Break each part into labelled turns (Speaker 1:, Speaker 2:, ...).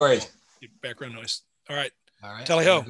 Speaker 1: worries.
Speaker 2: Background noise. All right.
Speaker 1: All right.
Speaker 2: Tally ho.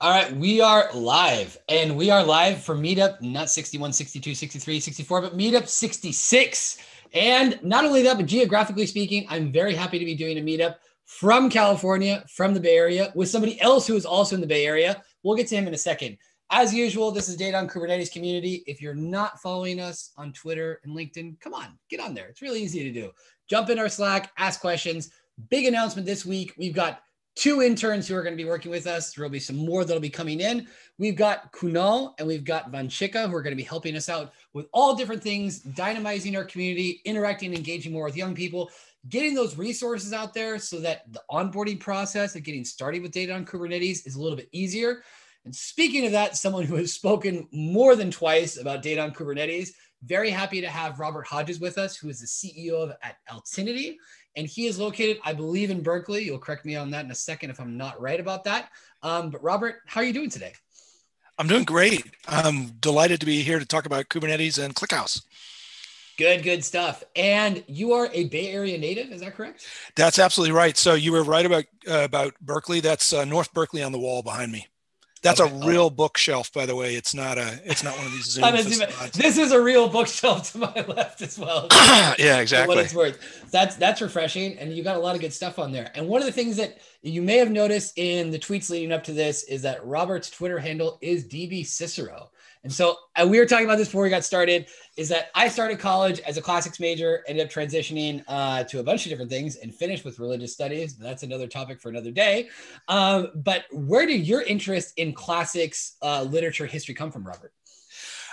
Speaker 1: All right. We are live and we are live for Meetup, not 61, 62, 63, 64, but Meetup 66. And not only that, but geographically speaking, I'm very happy to be doing a meetup from California, from the Bay Area, with somebody else who is also in the Bay Area. We'll get to him in a second. As usual, this is Data on Kubernetes community. If you're not following us on Twitter and LinkedIn, come on, get on there. It's really easy to do. Jump in our Slack, ask questions. Big announcement this week. We've got two interns who are going to be working with us. There will be some more that'll be coming in. We've got Kunal and we've got Vanchika who are going to be helping us out with all different things, dynamizing our community, interacting, engaging more with young people, getting those resources out there so that the onboarding process of getting started with data on Kubernetes is a little bit easier. And speaking of that, someone who has spoken more than twice about data on Kubernetes, very happy to have Robert Hodges with us, who is the CEO of at Altinity and he is located, I believe, in Berkeley. You'll correct me on that in a second if I'm not right about that. Um, but Robert, how are you doing today?
Speaker 2: I'm doing great. I'm delighted to be here to talk about Kubernetes and ClickHouse.
Speaker 1: Good, good stuff. And you are a Bay Area native, is that correct?
Speaker 2: That's absolutely right. So you were right about uh, about Berkeley. That's uh, North Berkeley on the wall behind me. That's okay. a real bookshelf, by the way. It's not a. It's not one of these. Zoom
Speaker 1: this is a real bookshelf to my left as well.
Speaker 2: yeah, exactly.
Speaker 1: what it's worth. That's that's refreshing, and you got a lot of good stuff on there. And one of the things that you may have noticed in the tweets leading up to this is that Robert's Twitter handle is DB Cicero. And so uh, we were talking about this before we got started. Is that I started college as a classics major, ended up transitioning uh, to a bunch of different things, and finished with religious studies. That's another topic for another day. Um, but where did your interest in classics uh, literature history come from, Robert?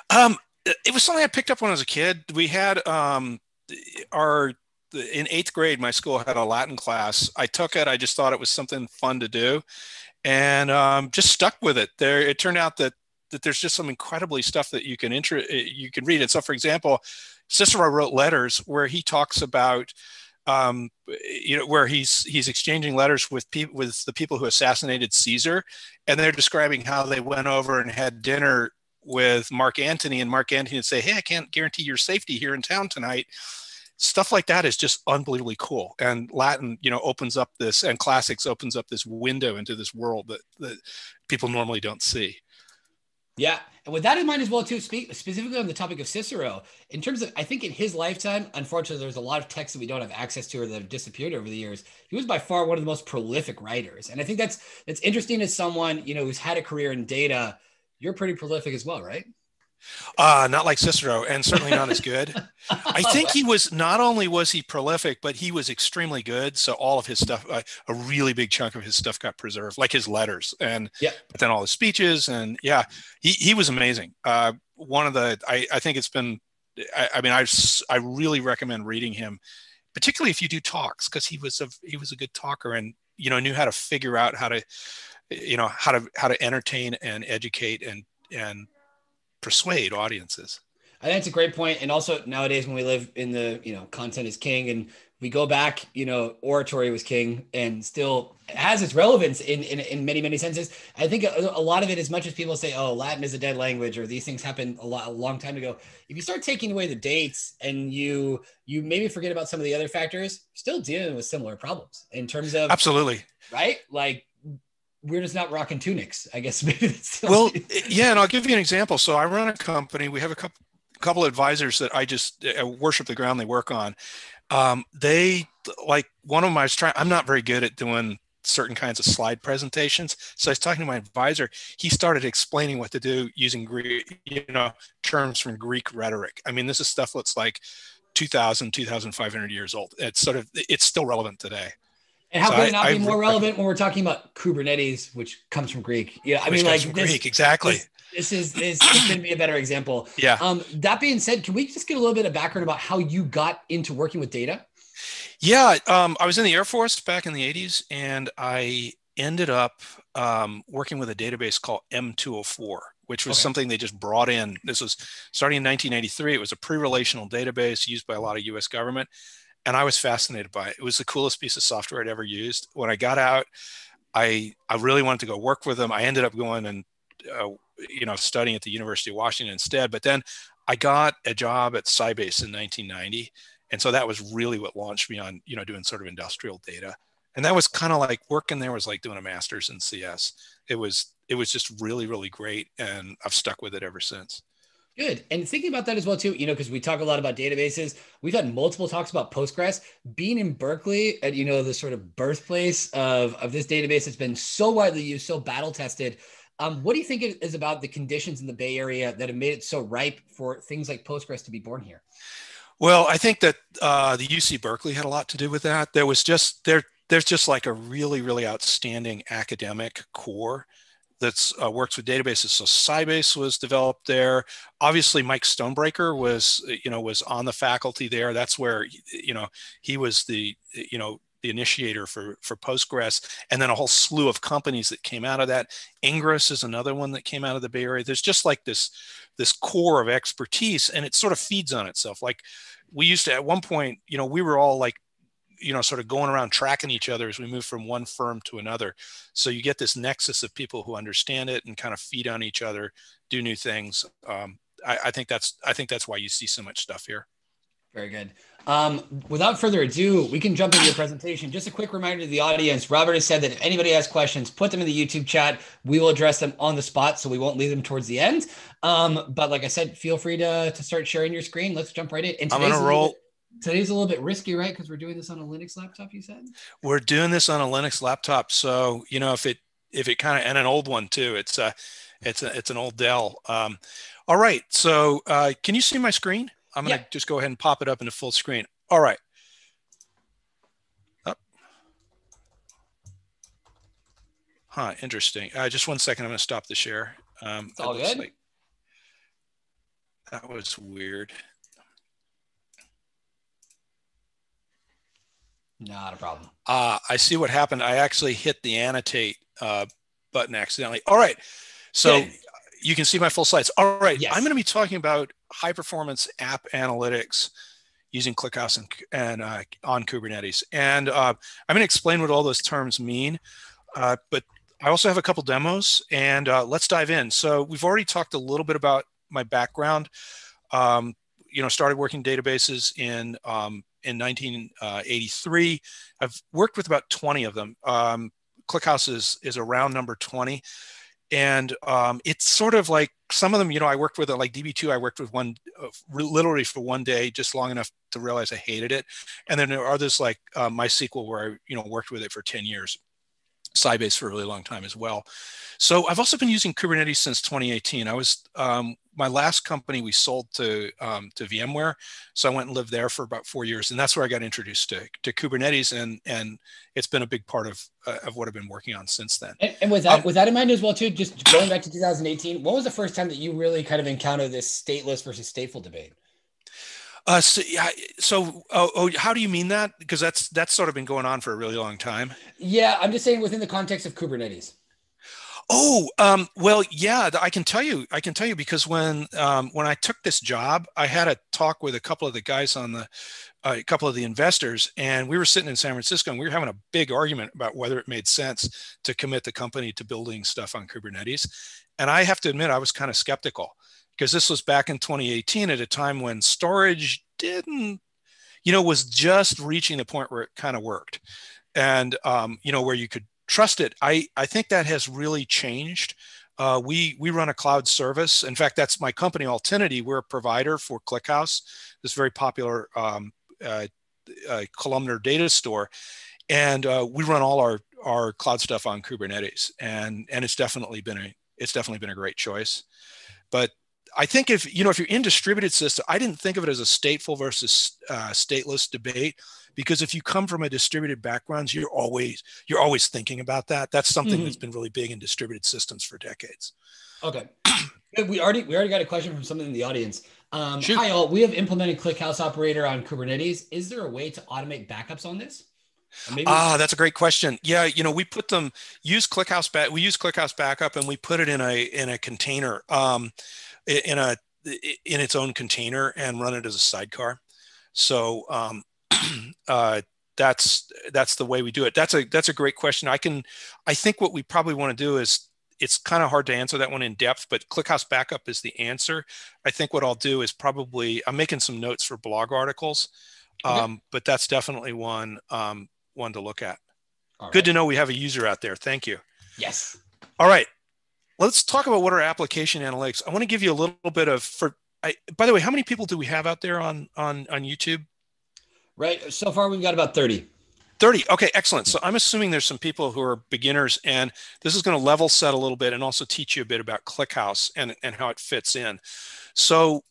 Speaker 2: Um, it was something I picked up when I was a kid. We had um, our in eighth grade, my school had a Latin class. I took it. I just thought it was something fun to do, and um, just stuck with it. There, it turned out that that there's just some incredibly stuff that you can inter- eh, you can read. And so, for example, Cicero wrote letters where he talks about um, you know where he's he's exchanging letters with people with the people who assassinated Caesar, and they're describing how they went over and had dinner with Mark Antony, and Mark Antony would say, "Hey, I can't guarantee your safety here in town tonight." Stuff like that is just unbelievably cool, and Latin, you know, opens up this, and classics opens up this window into this world that that people normally don't see.
Speaker 1: Yeah. And with that in mind as well, too, speak specifically on the topic of Cicero, in terms of, I think in his lifetime, unfortunately, there's a lot of texts that we don't have access to or that have disappeared over the years. He was by far one of the most prolific writers. And I think that's, that's interesting as someone, you know, who's had a career in data. You're pretty prolific as well, right?
Speaker 2: Uh, not like Cicero, and certainly not as good. I think he was not only was he prolific, but he was extremely good. So all of his stuff, uh, a really big chunk of his stuff got preserved, like his letters, and
Speaker 1: yeah.
Speaker 2: but then all his speeches, and yeah, he he was amazing. Uh, one of the I I think it's been, I, I mean I I really recommend reading him, particularly if you do talks, because he was a he was a good talker and you know knew how to figure out how to, you know how to how to entertain and educate and and persuade audiences.
Speaker 1: I think it's a great point. And also nowadays when we live in the, you know, content is king and we go back, you know, oratory was king and still has its relevance in, in, in many, many senses. I think a, a, lot of it, as much as people say, oh, Latin is a dead language or these things happened a lot, a long time ago. If you start taking away the dates and you, you maybe forget about some of the other factors, still dealing with similar problems in terms of
Speaker 2: absolutely
Speaker 1: right. Like we're just not rocking tunics. I guess maybe
Speaker 2: well, yeah. And I'll give you an example. So I run a company. We have a couple couple advisors that I just uh, worship the ground they work on. Um, they like one of them. I was trying. I'm not very good at doing certain kinds of slide presentations. So I was talking to my advisor. He started explaining what to do using Greek, you know, terms from Greek rhetoric. I mean, this is stuff that's like 2,000, 2,500 years old. It's sort of it's still relevant today.
Speaker 1: And how so can it not I, be more I, relevant when we're talking about Kubernetes, which comes from Greek? Yeah, I mean, like
Speaker 2: this, Greek, exactly.
Speaker 1: This, this is this, this going to be a better example.
Speaker 2: Yeah.
Speaker 1: Um, that being said, can we just get a little bit of background about how you got into working with data?
Speaker 2: Yeah, um, I was in the Air Force back in the '80s, and I ended up um, working with a database called M204, which was okay. something they just brought in. This was starting in 1993. It was a pre-relational database used by a lot of U.S. government and I was fascinated by it. It was the coolest piece of software I'd ever used. When I got out, I I really wanted to go work with them. I ended up going and uh, you know studying at the University of Washington instead. But then I got a job at Sybase in 1990, and so that was really what launched me on you know doing sort of industrial data. and that was kind of like working there was like doing a master's in cs it was it was just really really great and i've stuck with it ever since
Speaker 1: Good. And thinking about that as well, too, you know, because we talk a lot about databases. We've had multiple talks about Postgres. Being in Berkeley, and you know, the sort of birthplace of, of this database that's been so widely used, so battle tested. Um, what do you think is about the conditions in the Bay Area that have made it so ripe for things like Postgres to be born here?
Speaker 2: Well, I think that uh, the UC Berkeley had a lot to do with that. There was just there there's just like a really really outstanding academic core that's uh, works with databases. So Sybase was developed there. Obviously, Mike Stonebraker was you know was on the faculty there. That's where you know he was the you know the initiator for for Postgres, and then a whole slew of companies that came out of that. Ingres is another one that came out of the Bay Area. There's just like this this core of expertise, and it sort of feeds on itself. Like we used to at one point, you know, we were all like, you know, sort of going around tracking each other as we move from one firm to another. So you get this nexus of people who understand it and kind of feed on each other, do new things. Um, I, I think that's I think that's why you see so much stuff here.
Speaker 1: Very good. Um, without further ado, we can jump into your presentation. Just a quick reminder to the audience Robert has said that if anybody has questions, put them in the YouTube chat. We will address them on the spot, so we won't leave them towards the end. Um, but like I said, feel free to, to start sharing your screen. Let's jump right in.
Speaker 2: I'm to roll.
Speaker 1: Today's a little bit risky, right? Because we're doing this on a Linux laptop, you said?
Speaker 2: We're doing this on a Linux laptop. So, you know, if it, if it kind of, and an old one too, it's a, it's a, it's an old Dell. Um, all right. So, uh, can you see my screen? I'm going to yeah. just go ahead and pop it up into full screen. All right. Oh. Huh, interesting. Uh, just one second. I'm going to stop the share.
Speaker 1: Um, it's all good. Like,
Speaker 2: that was weird.
Speaker 1: Not a problem.
Speaker 2: Uh, I see what happened. I actually hit the annotate uh, button accidentally. All right. So you can see my full slides. All right. Yes. I'm going to be talking about high performance app analytics using ClickHouse and, and uh, on Kubernetes. And uh, I'm going to explain what all those terms mean. Uh, but I also have a couple demos and uh, let's dive in. So we've already talked a little bit about my background. Um, you know, started working databases in um, in 1983. I've worked with about 20 of them. Um, ClickHouse is is around number 20 and um, it's sort of like some of them you know i worked with like db2 i worked with one uh, literally for one day just long enough to realize i hated it and then there are others like uh, mysql where i you know worked with it for 10 years Sybase for a really long time as well. So I've also been using Kubernetes since 2018. I was um, my last company we sold to um, to VMware, so I went and lived there for about four years, and that's where I got introduced to, to Kubernetes, and and it's been a big part of uh, of what I've been working on since then.
Speaker 1: And, and with that um, with that in mind as well too, just going back to 2018, what was the first time that you really kind of encountered this stateless versus stateful debate?
Speaker 2: Uh, so, yeah, so oh, oh, how do you mean that? Because that's that's sort of been going on for a really long time.
Speaker 1: Yeah, I'm just saying within the context of Kubernetes.
Speaker 2: Oh, um, well, yeah, I can tell you. I can tell you because when um, when I took this job, I had a talk with a couple of the guys on the, uh, a couple of the investors, and we were sitting in San Francisco, and we were having a big argument about whether it made sense to commit the company to building stuff on Kubernetes. And I have to admit, I was kind of skeptical because this was back in 2018 at a time when storage didn't, you know, was just reaching the point where it kind of worked, and um, you know where you could trust it. I I think that has really changed. Uh, we we run a cloud service. In fact, that's my company, Altinity. We're a provider for ClickHouse, this very popular um, uh, uh, columnar data store, and uh, we run all our our cloud stuff on Kubernetes, and and it's definitely been a it's definitely been a great choice. But I think if you know if you're in distributed system, I didn't think of it as a stateful versus uh, stateless debate because if you come from a distributed background, you're always you're always thinking about that. That's something mm-hmm. that's been really big in distributed systems for decades.
Speaker 1: Okay, we already we already got a question from someone in the audience. Um, hi all, we have implemented ClickHouse Operator on Kubernetes. Is there a way to automate backups on this?
Speaker 2: Maybe- ah, that's a great question. Yeah, you know, we put them use ClickHouse back. We use ClickHouse backup and we put it in a in a container. Um, in a in its own container and run it as a sidecar. So um, uh, that's that's the way we do it. That's a that's a great question. I can I think what we probably want to do is it's kind of hard to answer that one in depth, but ClickHouse Backup is the answer. I think what I'll do is probably I'm making some notes for blog articles, um, okay. but that's definitely one um, one to look at. Good to know we have a user out there. Thank you.
Speaker 1: Yes.
Speaker 2: All right. Let's talk about what are application analytics. I want to give you a little bit of for I, by the way, how many people do we have out there on on on YouTube?
Speaker 1: Right. So far we've got about 30.
Speaker 2: 30. Okay, excellent. So I'm assuming there's some people who are beginners and this is going to level set a little bit and also teach you a bit about ClickHouse and, and how it fits in. So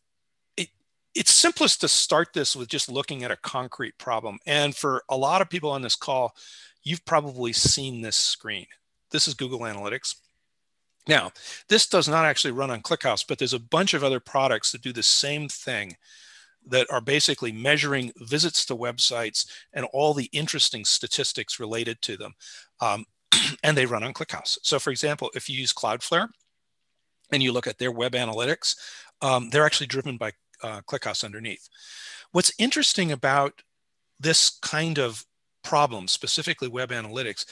Speaker 2: it, it's simplest to start this with just looking at a concrete problem. And for a lot of people on this call, you've probably seen this screen. This is Google Analytics. Now, this does not actually run on ClickHouse, but there's a bunch of other products that do the same thing that are basically measuring visits to websites and all the interesting statistics related to them. Um, and they run on ClickHouse. So, for example, if you use Cloudflare and you look at their web analytics, um, they're actually driven by uh, ClickHouse underneath. What's interesting about this kind of problem, specifically web analytics,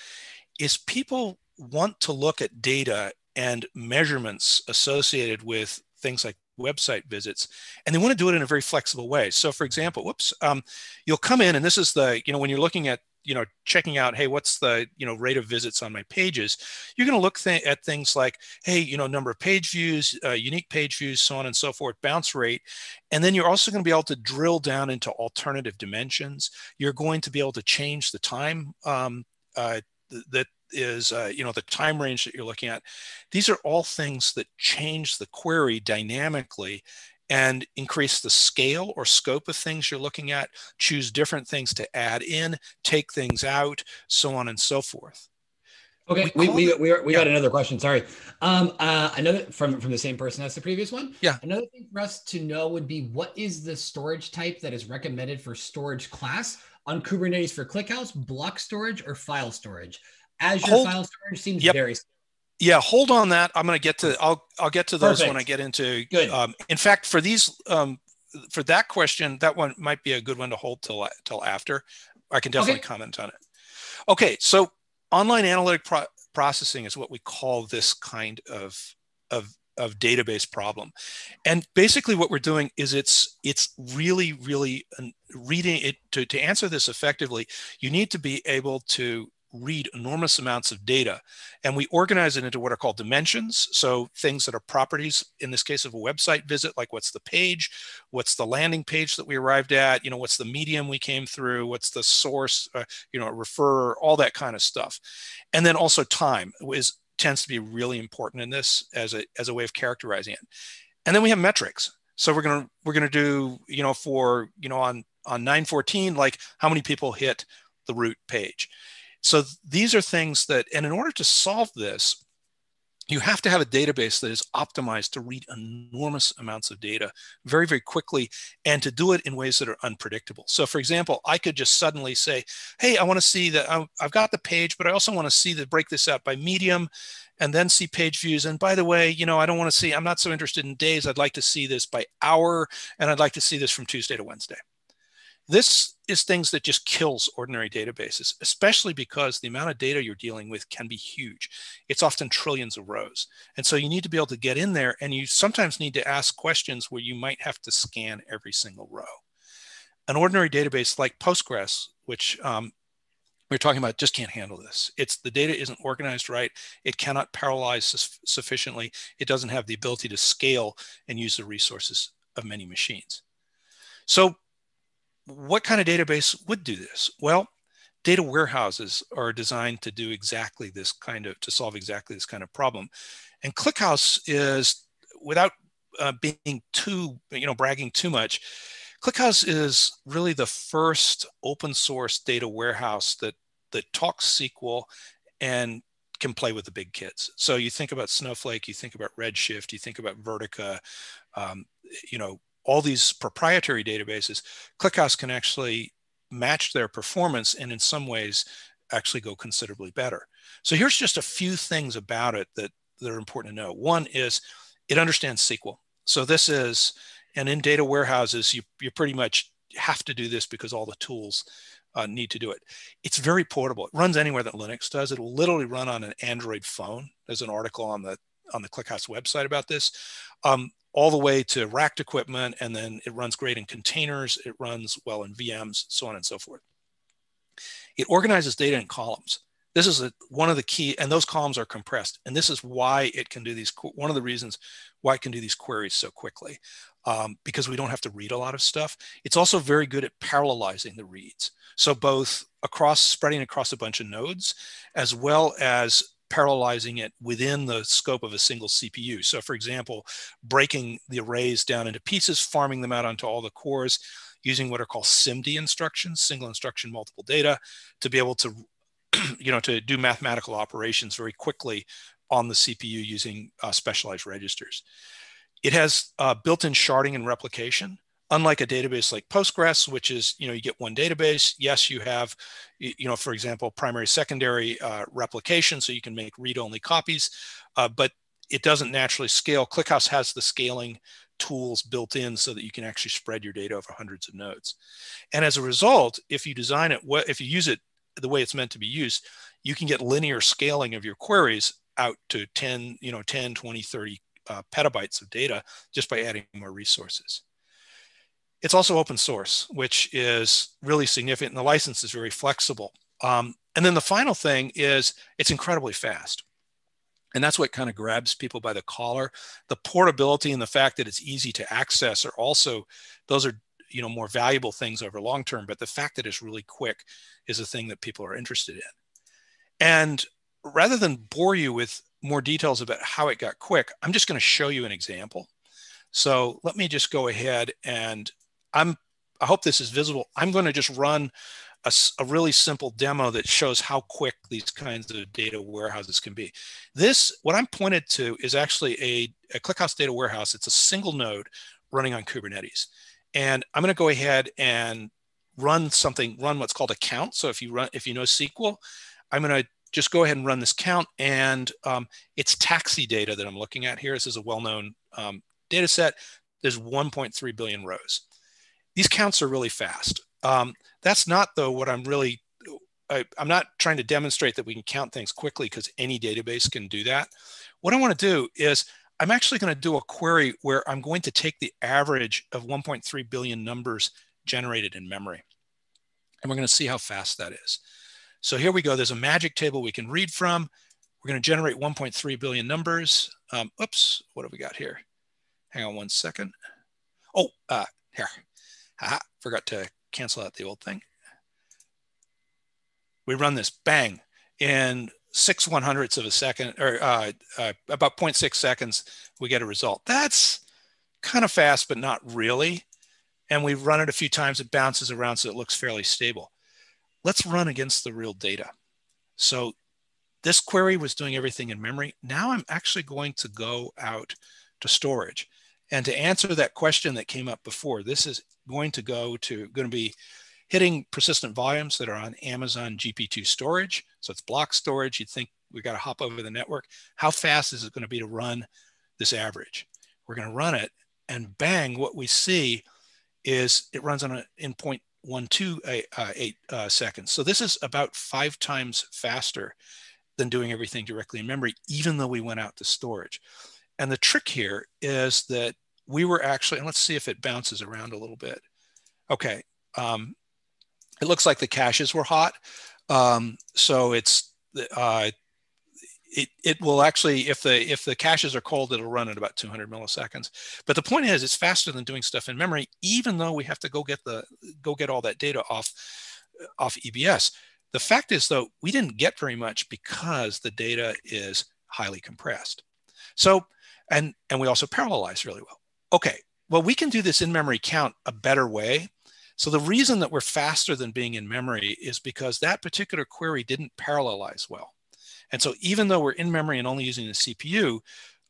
Speaker 2: is people want to look at data and measurements associated with things like website visits and they want to do it in a very flexible way. So for example whoops um, you'll come in and this is the you know when you're looking at you know checking out hey what's the you know rate of visits on my pages you're going to look th- at things like hey you know number of page views uh, unique page views so on and so forth bounce rate. And then you're also going to be able to drill down into alternative dimensions. You're going to be able to change the time um, uh, that is uh, you know the time range that you're looking at these are all things that change the query dynamically and increase the scale or scope of things you're looking at choose different things to add in take things out so on and so forth
Speaker 1: Okay, we we, we, we, we yeah. got another question. Sorry, um, uh, another from from the same person as the previous one.
Speaker 2: Yeah.
Speaker 1: Another thing for us to know would be what is the storage type that is recommended for storage class on Kubernetes for ClickHouse, block storage or file storage? Azure hold, file storage seems yep. very.
Speaker 2: Yeah, hold on that. I'm going to get to. I'll I'll get to those Perfect. when I get into.
Speaker 1: Good.
Speaker 2: Um, in fact, for these, um, for that question, that one might be a good one to hold till till after. I can definitely okay. comment on it. Okay, so online analytic pro- processing is what we call this kind of of of database problem and basically what we're doing is it's it's really really reading it to, to answer this effectively you need to be able to read enormous amounts of data and we organize it into what are called dimensions. So things that are properties in this case of a website visit like what's the page what's the landing page that we arrived at you know what's the medium we came through what's the source uh, you know refer all that kind of stuff. And then also time is tends to be really important in this as a as a way of characterizing it. And then we have metrics. So we're going to we're going to do you know for you know on on 914 like how many people hit the root page so these are things that, and in order to solve this, you have to have a database that is optimized to read enormous amounts of data very, very quickly and to do it in ways that are unpredictable. So, for example, I could just suddenly say, Hey, I want to see that I've got the page, but I also want to see the break this out by medium and then see page views. And by the way, you know, I don't want to see, I'm not so interested in days. I'd like to see this by hour and I'd like to see this from Tuesday to Wednesday. This is things that just kills ordinary databases, especially because the amount of data you're dealing with can be huge. It's often trillions of rows. And so you need to be able to get in there and you sometimes need to ask questions where you might have to scan every single row. An ordinary database like Postgres, which um, we're talking about just can't handle this. It's the data isn't organized right. It cannot parallelize su- sufficiently. It doesn't have the ability to scale and use the resources of many machines. So what kind of database would do this? Well, data warehouses are designed to do exactly this kind of, to solve exactly this kind of problem. And ClickHouse is, without uh, being too, you know, bragging too much, ClickHouse is really the first open source data warehouse that, that talks SQL and can play with the big kids. So you think about Snowflake, you think about Redshift, you think about Vertica, um, you know, all these proprietary databases, ClickHouse can actually match their performance and in some ways actually go considerably better. So here's just a few things about it that, that are important to know. One is it understands SQL. So this is, and in data warehouses, you, you pretty much have to do this because all the tools uh, need to do it. It's very portable. It runs anywhere that Linux does. It will literally run on an Android phone. There's an article on the on the ClickHouse website about this. Um, all the way to racked equipment, and then it runs great in containers, it runs well in VMs, so on and so forth. It organizes data in columns. This is a, one of the key, and those columns are compressed. And this is why it can do these, one of the reasons why it can do these queries so quickly, um, because we don't have to read a lot of stuff. It's also very good at parallelizing the reads. So both across, spreading across a bunch of nodes, as well as parallelizing it within the scope of a single CPU. So for example, breaking the arrays down into pieces, farming them out onto all the cores, using what are called SIMD instructions, single instruction multiple data, to be able to you know, to do mathematical operations very quickly on the CPU using uh, specialized registers. It has uh, built-in sharding and replication. Unlike a database like Postgres, which is, you know, you get one database. Yes, you have, you know, for example, primary, secondary uh, replication, so you can make read-only copies, uh, but it doesn't naturally scale. ClickHouse has the scaling tools built in so that you can actually spread your data over hundreds of nodes. And as a result, if you design it, if you use it the way it's meant to be used, you can get linear scaling of your queries out to 10, you know, 10, 20, 30 uh, petabytes of data just by adding more resources. It's also open source, which is really significant. And the license is very flexible. Um, and then the final thing is it's incredibly fast. And that's what kind of grabs people by the collar. The portability and the fact that it's easy to access are also, those are you know more valuable things over long term but the fact that it's really quick is a thing that people are interested in and rather than bore you with more details about how it got quick i'm just going to show you an example so let me just go ahead and i'm i hope this is visible i'm going to just run a, a, really simple demo that shows how quick these kinds of data warehouses can be. This, what I'm pointed to is actually a, a ClickHouse data warehouse. It's a single node running on Kubernetes. And I'm going to go ahead and run something, run what's called a count. So if you run, if you know SQL, I'm going to just go ahead and run this count. And um, it's taxi data that I'm looking at here. This is a well-known um, data set. There's 1.3 billion rows. These counts are really fast. Um, that's not though what I'm really, I, I'm not trying to demonstrate that we can count things quickly because any database can do that. What I want to do is I'm actually going to do a query where I'm going to take the average of 1.3 billion numbers generated in memory. And we're going to see how fast that is. So here we go. There's a magic table we can read from. We're going to generate 1.3 billion numbers. Um, oops, what have we got here? Hang on one second. Oh, uh, here. Aha, forgot to cancel out the old thing. We run this, bang, in six one hundredths of a second or uh, uh, about 0.6 seconds, we get a result. That's kind of fast, but not really. And we've run it a few times. It bounces around so it looks fairly stable. Let's run against the real data. So this query was doing everything in memory. Now I'm actually going to go out to storage. And to answer that question that came up before, this is going to go to going to be hitting persistent volumes that are on Amazon GP2 storage. So it's block storage. You'd think we got to hop over the network. How fast is it going to be to run this average? We're going to run it and bang, what we see is it runs on a, in 0.128 uh, uh, seconds. So this is about five times faster than doing everything directly in memory, even though we went out to storage. And the trick here is that we were actually, and let's see if it bounces around a little bit. Okay, um, it looks like the caches were hot. Um, so it's uh, it, it will actually if the if the caches are cold it'll run at about 200 milliseconds but the point is it's faster than doing stuff in memory even though we have to go get the go get all that data off off ebs the fact is though we didn't get very much because the data is highly compressed so and and we also parallelize really well okay well we can do this in memory count a better way so the reason that we're faster than being in memory is because that particular query didn't parallelize well. And so even though we're in memory and only using the CPU,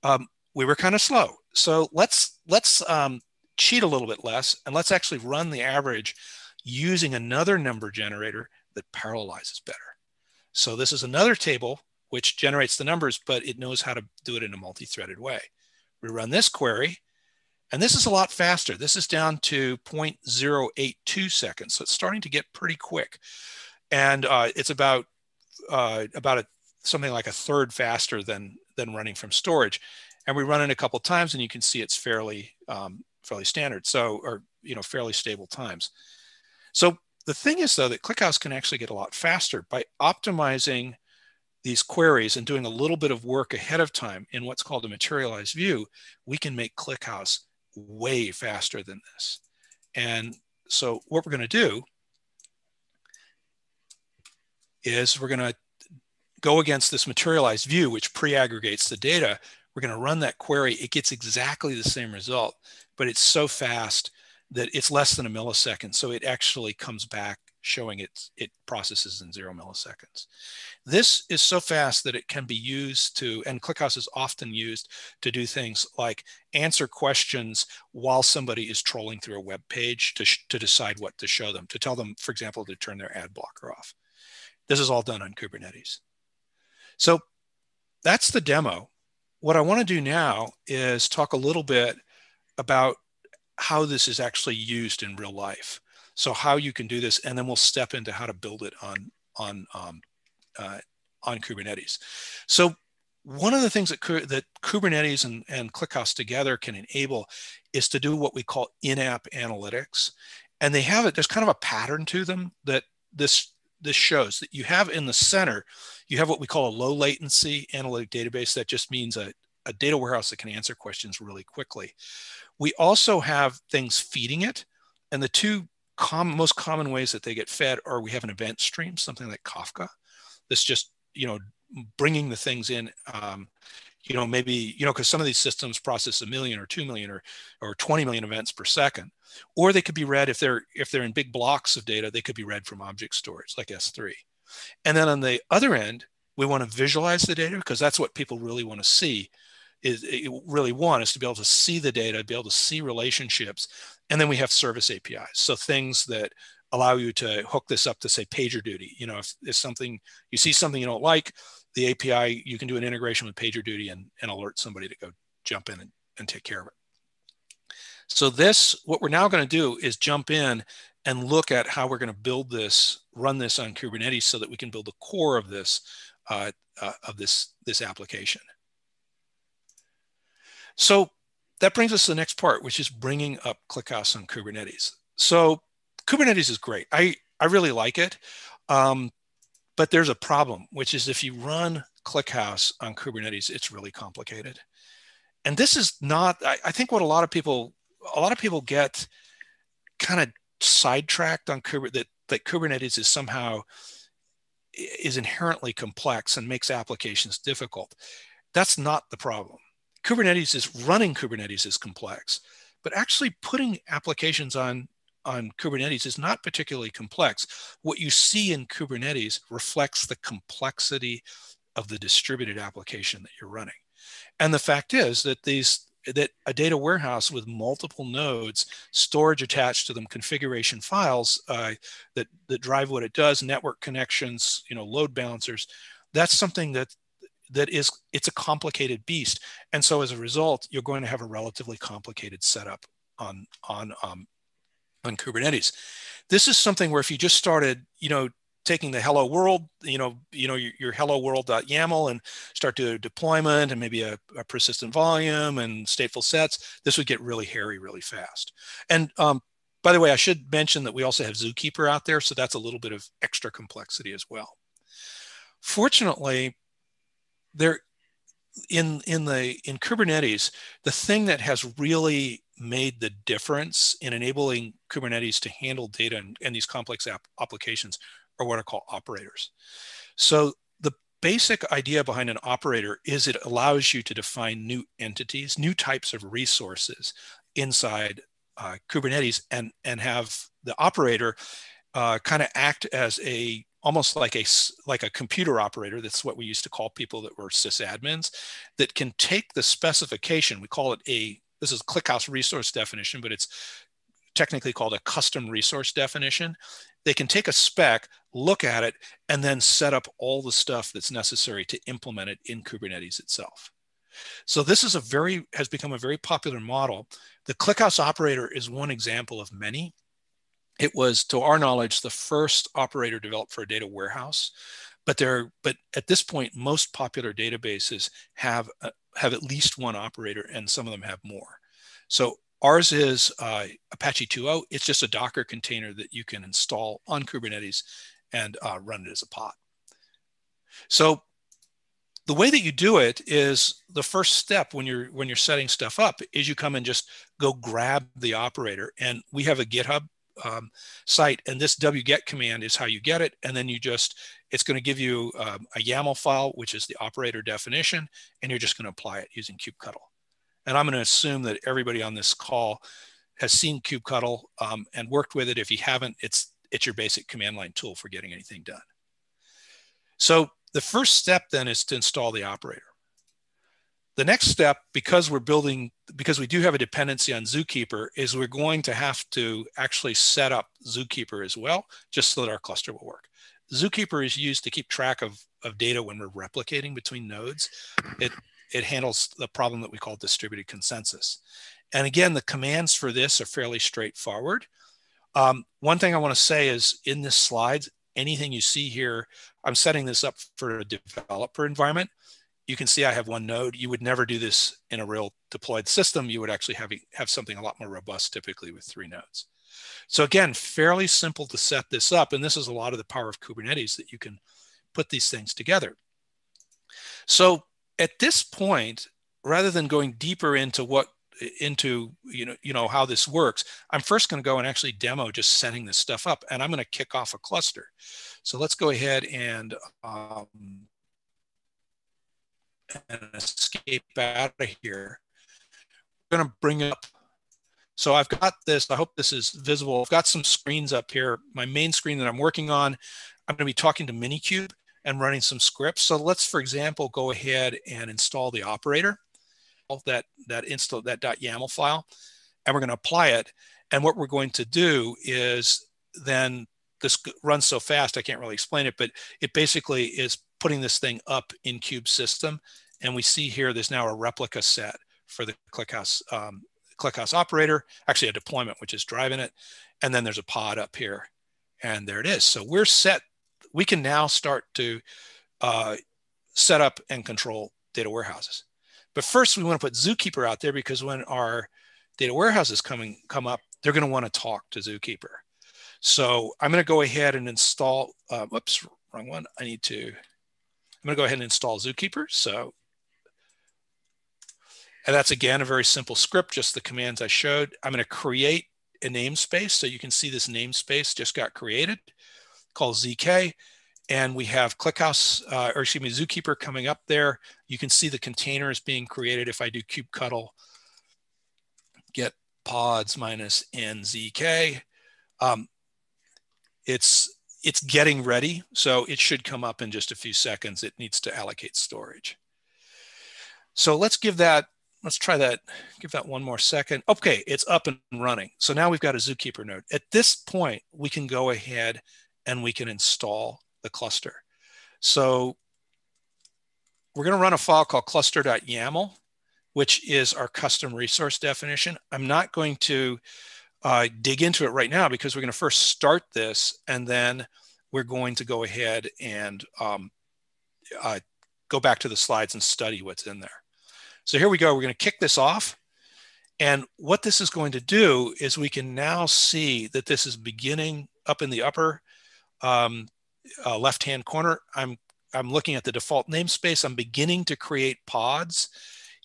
Speaker 2: um, we were kind of slow. So let's let's um, cheat a little bit less and let's actually run the average using another number generator that parallelizes better. So this is another table which generates the numbers, but it knows how to do it in a multi-threaded way. We run this query and this is a lot faster. This is down to 0.082 seconds. So it's starting to get pretty quick. And uh, it's about, uh, about a, something like a third faster than, than running from storage. And we run it a couple times and you can see it's fairly, um, fairly standard. So, or, you know, fairly stable times. So the thing is though, that ClickHouse can actually get a lot faster by optimizing these queries and doing a little bit of work ahead of time in what's called a materialized view, we can make ClickHouse way faster than this. And so what we're going to do is we're going to go against this materialized view, which pre-aggregates the data. We're going to run that query. It gets exactly the same result, but it's so fast that it's less than a millisecond. So it actually comes back showing it, it processes in zero milliseconds. This is so fast that it can be used to, and ClickHouse is often used to do things like answer questions while somebody is trolling through a web page to, to decide what to show them, to tell them, for example, to turn their ad blocker off. This is all done on Kubernetes. So that's the demo. What I want to do now is talk a little bit about how this is actually used in real life. So how you can do this, and then we'll step into how to build it on on um, uh, on Kubernetes. So one of the things that, that Kubernetes and, and ClickHouse together can enable is to do what we call in-app analytics. And they have it, there's kind of a pattern to them that this this shows that you have in the center, you have what we call a low latency analytic database. That just means a, a data warehouse that can answer questions really quickly. We also have things feeding it. And the two com most common ways that they get fed are we have an event stream, something like Kafka, that's just, you know, bringing the things in um, you know, maybe, you know, because some of these systems process a million or 2 million or, or 20 million events per second, or they could be read if they're, if they're in big blocks of data, they could be read from object storage like S3. And then on the other end, we want to visualize the data because that's what people really want to see is really want is to be able to see the data, be able to see relationships. And then we have service APIs. So things that allow you to hook this up to say PagerDuty. You know, if, if something you see something you don't like, the API, you can do an integration with PagerDuty and, and alert somebody to go jump in and, and take care of it. So this, what we're now going to do is jump in and look at how we're going to build this, run this on Kubernetes so that we can build the core of this, uh, uh, of this, this application. So that brings us to the next part, which is bringing up ClickHouse on Kubernetes. So Kubernetes is great. I, I really like it. Um, but there's a problem, which is if you run ClickHouse on Kubernetes, it's really complicated. And this is not, I, I think what a lot of people, a lot of people get kind of sidetracked on Kubernetes, that, that Kubernetes is somehow is inherently complex and makes applications difficult. That's not the problem. Kubernetes is running Kubernetes is complex, but actually putting applications on on Kubernetes is not particularly complex. What you see in Kubernetes reflects the complexity of the distributed application that you're running. And the fact is that these that a data warehouse with multiple nodes, storage attached to them, configuration files uh, that that drive what it does, network connections, you know, load balancers. That's something that that is it's a complicated beast, and so as a result, you're going to have a relatively complicated setup on on um, on Kubernetes. This is something where if you just started, you know, taking the hello world, you know, you know, your, your hello world.yaml and start to a deployment and maybe a, a, persistent volume and stateful sets, this would get really hairy really fast. And um, by the way, I should mention that we also have Zookeeper out there. So that's a little bit of extra complexity as well. Fortunately, there in in the in Kubernetes, the thing that has really made the difference in enabling Kubernetes to handle data and, and these complex app applications are what are called operators. So the basic idea behind an operator is it allows you to define new entities, new types of resources inside uh, Kubernetes and, and have the operator uh, kind of act as a almost like a like a computer operator that's what we used to call people that were sysadmins that can take the specification we call it a this is ClickHouse resource definition, but it's technically called a custom resource definition. They can take a spec, look at it, and then set up all the stuff that's necessary to implement it in Kubernetes itself. So this is a very has become a very popular model. The ClickHouse operator is one example of many. It was, to our knowledge, the first operator developed for a data warehouse. But there, but at this point, most popular databases have a, have at least one operator, and some of them have more. So ours is uh, Apache 2.0. It's just a Docker container that you can install on Kubernetes and uh, run it as a pod. So the way that you do it is the first step when you're when you're setting stuff up is you come and just go grab the operator and we have a github um, site and this wget command is how you get it. And then you just it's going to give you um, a yaml file which is the operator definition and you're just going to apply it using kubectl. And i'm going to assume that everybody on this call has seen kubectl um, and worked with it. If you haven't it's it's your basic command line tool for getting anything done. So the first step then is to install the operator. The next step, because we're building, because we do have a dependency on Zookeeper, is we're going to have to actually set up Zookeeper as well, just so that our cluster will work. Zookeeper is used to keep track of, of data when we're replicating between nodes. It, it handles the problem that we call distributed consensus. And again, the commands for this are fairly straightforward. Um, one thing I want to say is in this slides, anything you see here, I'm setting this up for a developer environment. You can see I have one node. You would never do this in a real deployed system. You would actually have, have something a lot more robust, typically with three nodes. So again, fairly simple to set this up. And this is a lot of the power of Kubernetes that you can put these things together. So at this point, rather than going deeper into what into you know you know how this works i'm first going to go and actually demo just setting this stuff up and i'm going to kick off a cluster so let's go ahead and um, and escape out of here. I'm going to bring up so i've got this i hope this is visible. I've got some screens up here my main screen that i'm working on. I'm going to be talking to minikube and running some scripts. So let's for example go ahead and install the operator that that install that .yaml file, and we're going to apply it. And what we're going to do is then this runs so fast I can't really explain it, but it basically is putting this thing up in Kube system. And we see here there's now a replica set for the ClickHouse um, ClickHouse operator, actually a deployment which is driving it, and then there's a pod up here, and there it is. So we're set. We can now start to uh, set up and control data warehouses. But first, we want to put Zookeeper out there because when our data warehouses coming come up, they're going to want to talk to Zookeeper. So I'm going to go ahead and install. Uh, whoops, wrong one. I need to. I'm going to go ahead and install Zookeeper. So, and that's again a very simple script, just the commands I showed. I'm going to create a namespace. So you can see this namespace just got created called ZK and we have ClickHouse, uh, or excuse me, Zookeeper coming up there. You can see the containers being created. If I do kubectl, get pods minus nzk, um, it's it's getting ready, so it should come up in just a few seconds. It needs to allocate storage. So let's give that, let's try that, give that one more second. Okay, it's up and running. So now we've got a Zookeeper node. At this point, we can go ahead and we can install the cluster. So we're going to run a file called cluster.yaml, which is our custom resource definition. I'm not going to uh, dig into it right now because we're going to first start this and then we're going to go ahead and um, uh, go back to the slides and study what's in there. So here we go. We're going to kick this off. And what this is going to do is we can now see that this is beginning up in the upper um, uh, left-hand corner, I'm, I'm looking at the default namespace. I'm beginning to create pods.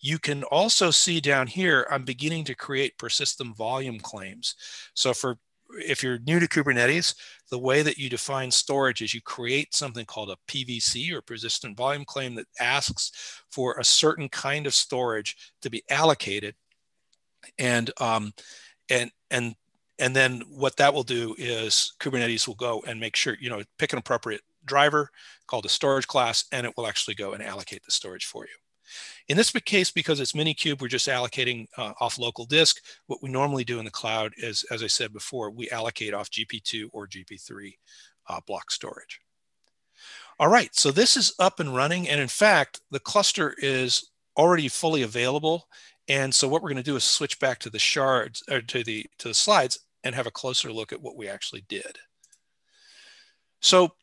Speaker 2: You can also see down here, I'm beginning to create persistent volume claims. So for if you're new to Kubernetes, the way that you define storage is you create something called a PVC or persistent volume claim that asks for a certain kind of storage to be allocated. And um, and and and then what that will do is Kubernetes will go and make sure, you know, pick an appropriate driver called a storage class, and it will actually go and allocate the storage for you. In this case, because it's Minikube, we're just allocating uh, off local disk. What we normally do in the cloud is, as I said before, we allocate off GP2 or GP3 uh, block storage. All right, so this is up and running. And in fact, the cluster is already fully available. And so what we're going to do is switch back to the shards or to the to the slides and have a closer look at what we actually did. So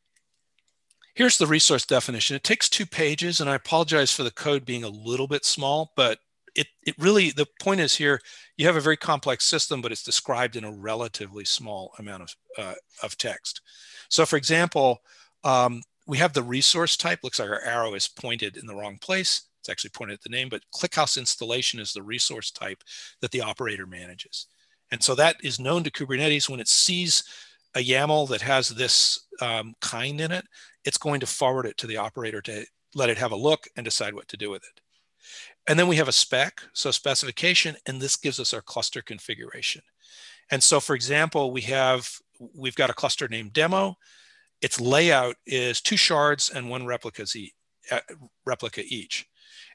Speaker 2: here's the resource definition. It takes two pages, and I apologize for the code being a little bit small, but it, it really, the point is here, you have a very complex system, but it's described in a relatively small amount of, uh, of text. So for example, um, we have the resource type. Looks like our arrow is pointed in the wrong place. It's actually pointed at the name, but ClickHouse installation is the resource type that the operator manages. And so that is known to Kubernetes when it sees a YAML that has this um, kind in it, it's going to forward it to the operator to let it have a look and decide what to do with it. And then we have a spec, so specification, and this gives us our cluster configuration. And so for example, we have, we've got a cluster named demo. Its layout is two shards and one replica, uh, replica each.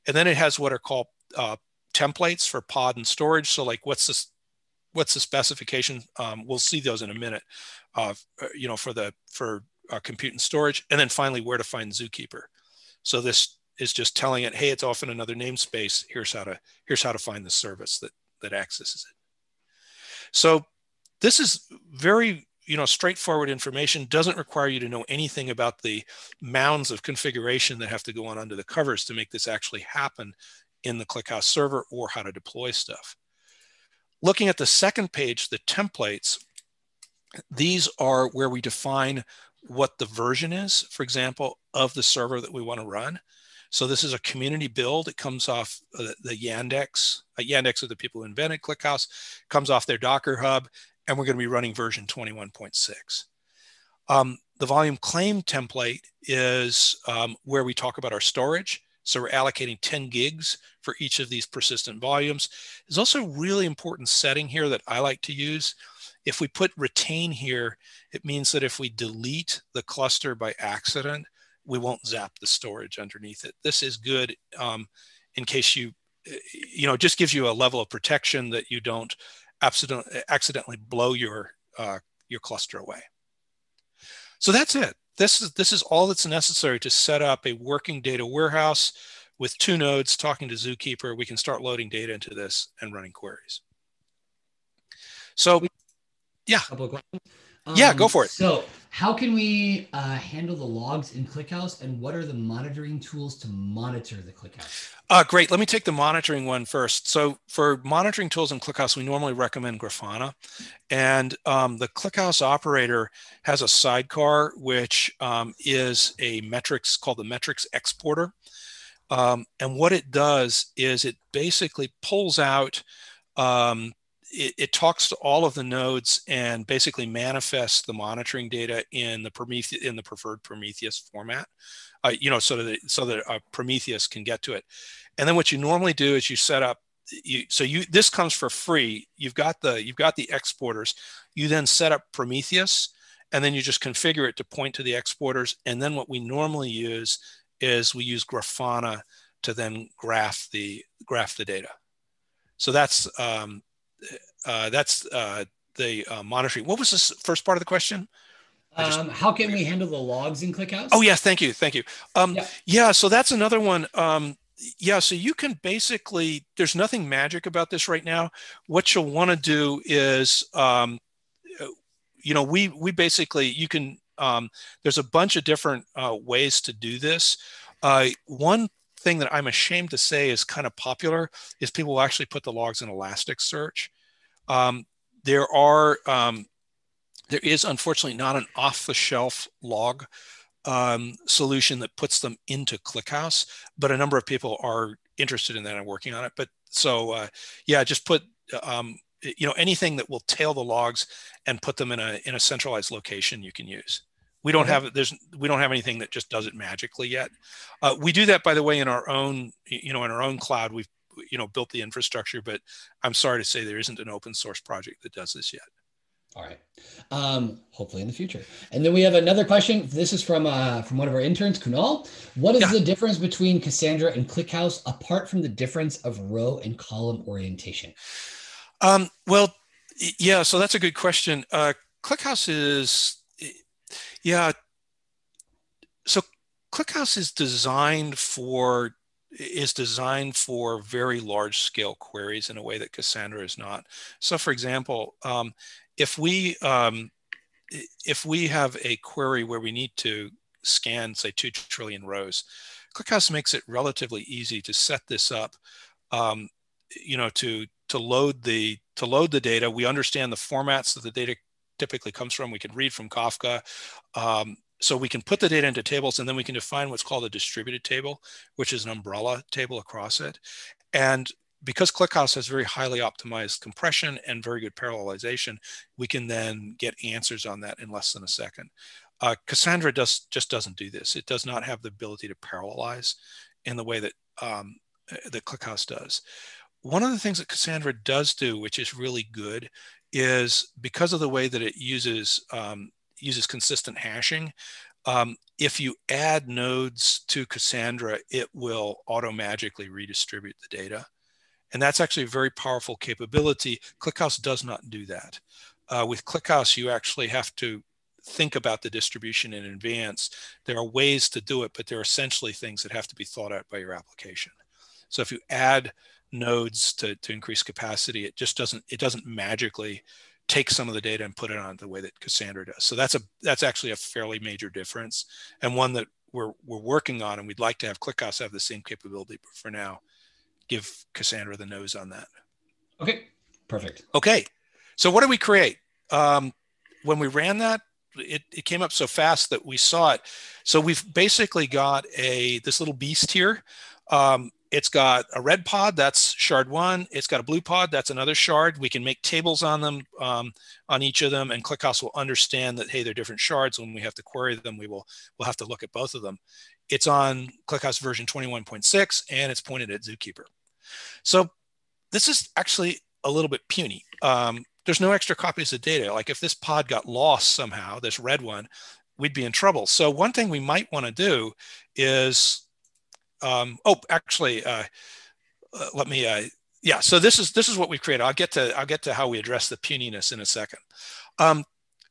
Speaker 2: And then it has what are called uh, templates for pod and storage. So like what's this, what's the specification? Um, we'll see those in a minute, uh, you know, for the, for uh, compute and storage. And then finally, where to find Zookeeper. So this is just telling it, hey, it's off in another namespace. Here's how to, here's how to find the service that, that accesses it. So this is very you know straightforward information doesn't require you to know anything about the mounds of configuration that have to go on under the covers to make this actually happen in the ClickHouse server or how to deploy stuff. Looking at the second page, the templates, these are where we define what the version is, for example, of the server that we want to run. So this is a community build. It comes off the Yandex. Uh, Yandex are the people who invented ClickHouse. Comes off their Docker Hub, and we're going to be running version 21.6. Um, the volume claim template is um, where we talk about our storage. So we're allocating 10 gigs for each of these persistent volumes. There's also a really important setting here that I like to use. If we put retain here, it means that if we delete the cluster by accident, we won't zap the storage underneath it. This is good um, in case you, you know, just gives you a level of protection that you don't accidentally, accidentally blow your, uh, your cluster away. So that's it. This is, this is all that's necessary to set up a working data warehouse with two nodes talking to Zookeeper. We can start loading data into this and running queries. So yeah. Um, yeah, go for it.
Speaker 1: So, how can we uh, handle the logs in ClickHouse, and what are the monitoring tools to monitor the ClickHouse?
Speaker 2: Uh, great. Let me take the monitoring one first. So, for monitoring tools in ClickHouse, we normally recommend Grafana, and um, the ClickHouse operator has a sidecar which um, is a metrics called the metrics exporter. Um, and what it does is it basically pulls out um, it, it, talks to all of the nodes and basically manifests the monitoring data in the Prometheus in the preferred Prometheus format. Uh, you know, so that so that uh, Prometheus can get to it. And then what you normally do is you set up. You, so you this comes for free. You've got the you've got the exporters. You then set up Prometheus, and then you just configure it to point to the exporters. And then what we normally use is we use Grafana to then graph the graph the data. So that's um, uh, that's uh, the uh, monitoring. What was this first part of the question?
Speaker 1: Just, um, how can we handle the logs in ClickHouse?
Speaker 2: Oh yes, thank you, thank you. Um, yeah. yeah, so that's another one. Um, yeah, so you can basically. There's nothing magic about this right now. What you'll want to do is, um, you know, we we basically you can. Um, there's a bunch of different uh, ways to do this. Uh, one thing that I'm ashamed to say is kind of popular is people will actually put the logs in Elasticsearch. Um, there are um, there is unfortunately not an off-the-shelf log um, solution that puts them into ClickHouse, but a number of people are interested in that and working on it. But so uh, yeah, just put um, you know anything that will tail the logs and put them in a in a centralized location you can use. We don't have there's we don't have anything that just does it magically yet. Uh, we do that by the way in our own you know in our own cloud. We've you know built the infrastructure, but I'm sorry to say there isn't an open source project that does this yet.
Speaker 1: All right. Um, hopefully in the future. And then we have another question. This is from uh, from one of our interns, Kunal. What is yeah. the difference between Cassandra and ClickHouse apart from the difference of row and column orientation?
Speaker 2: Um, well, yeah. So that's a good question. Uh, ClickHouse is yeah. So ClickHouse is designed for is designed for very large scale queries in a way that Cassandra is not. So for example, um, if we um, if we have a query where we need to scan say 2 trillion rows, ClickHouse makes it relatively easy to set this up um, you know to to load the to load the data we understand the formats that the data typically comes from. We can read from Kafka. Um, so we can put the data into tables and then we can define what's called a distributed table, which is an umbrella table across it. And because ClickHouse has very highly optimized compression and very good parallelization, we can then get answers on that in less than a second. Uh, Cassandra does, just doesn't do this. It does not have the ability to parallelize in the way that, um, that ClickHouse does. One of the things that Cassandra does do, which is really good, is because of the way that it uses um, uses consistent hashing. Um, if you add nodes to Cassandra, it will auto-magically redistribute the data. And that's actually a very powerful capability. ClickHouse does not do that. Uh, with ClickHouse, you actually have to think about the distribution in advance. There are ways to do it, but there are essentially things that have to be thought out by your application. So if you add nodes to, to increase capacity, it just doesn't, it doesn't magically take some of the data and put it on the way that Cassandra does. So that's a, that's actually a fairly major difference and one that we're, we're working on and we'd like to have ClickHouse have the same capability, but for now, give Cassandra the nose on that.
Speaker 1: Okay, perfect.
Speaker 2: Okay, so what did we create? Um, when we ran that, it, it came up so fast that we saw it. So we've basically got a this little beast here. Um, it's got a red pod, that's shard one. It's got a blue pod, that's another shard. We can make tables on them, um, on each of them, and ClickHouse will understand that, hey, they're different shards. When we have to query them, we will we'll have to look at both of them. It's on ClickHouse version 21.6, and it's pointed at Zookeeper. So this is actually a little bit puny. Um, there's no extra copies of data. Like if this pod got lost somehow, this red one, we'd be in trouble. So one thing we might want to do is um, oh, actually, uh, uh, let me. Uh, yeah. So this is this is what we've created. I'll get to I'll get to how we address the puniness in a second. Um,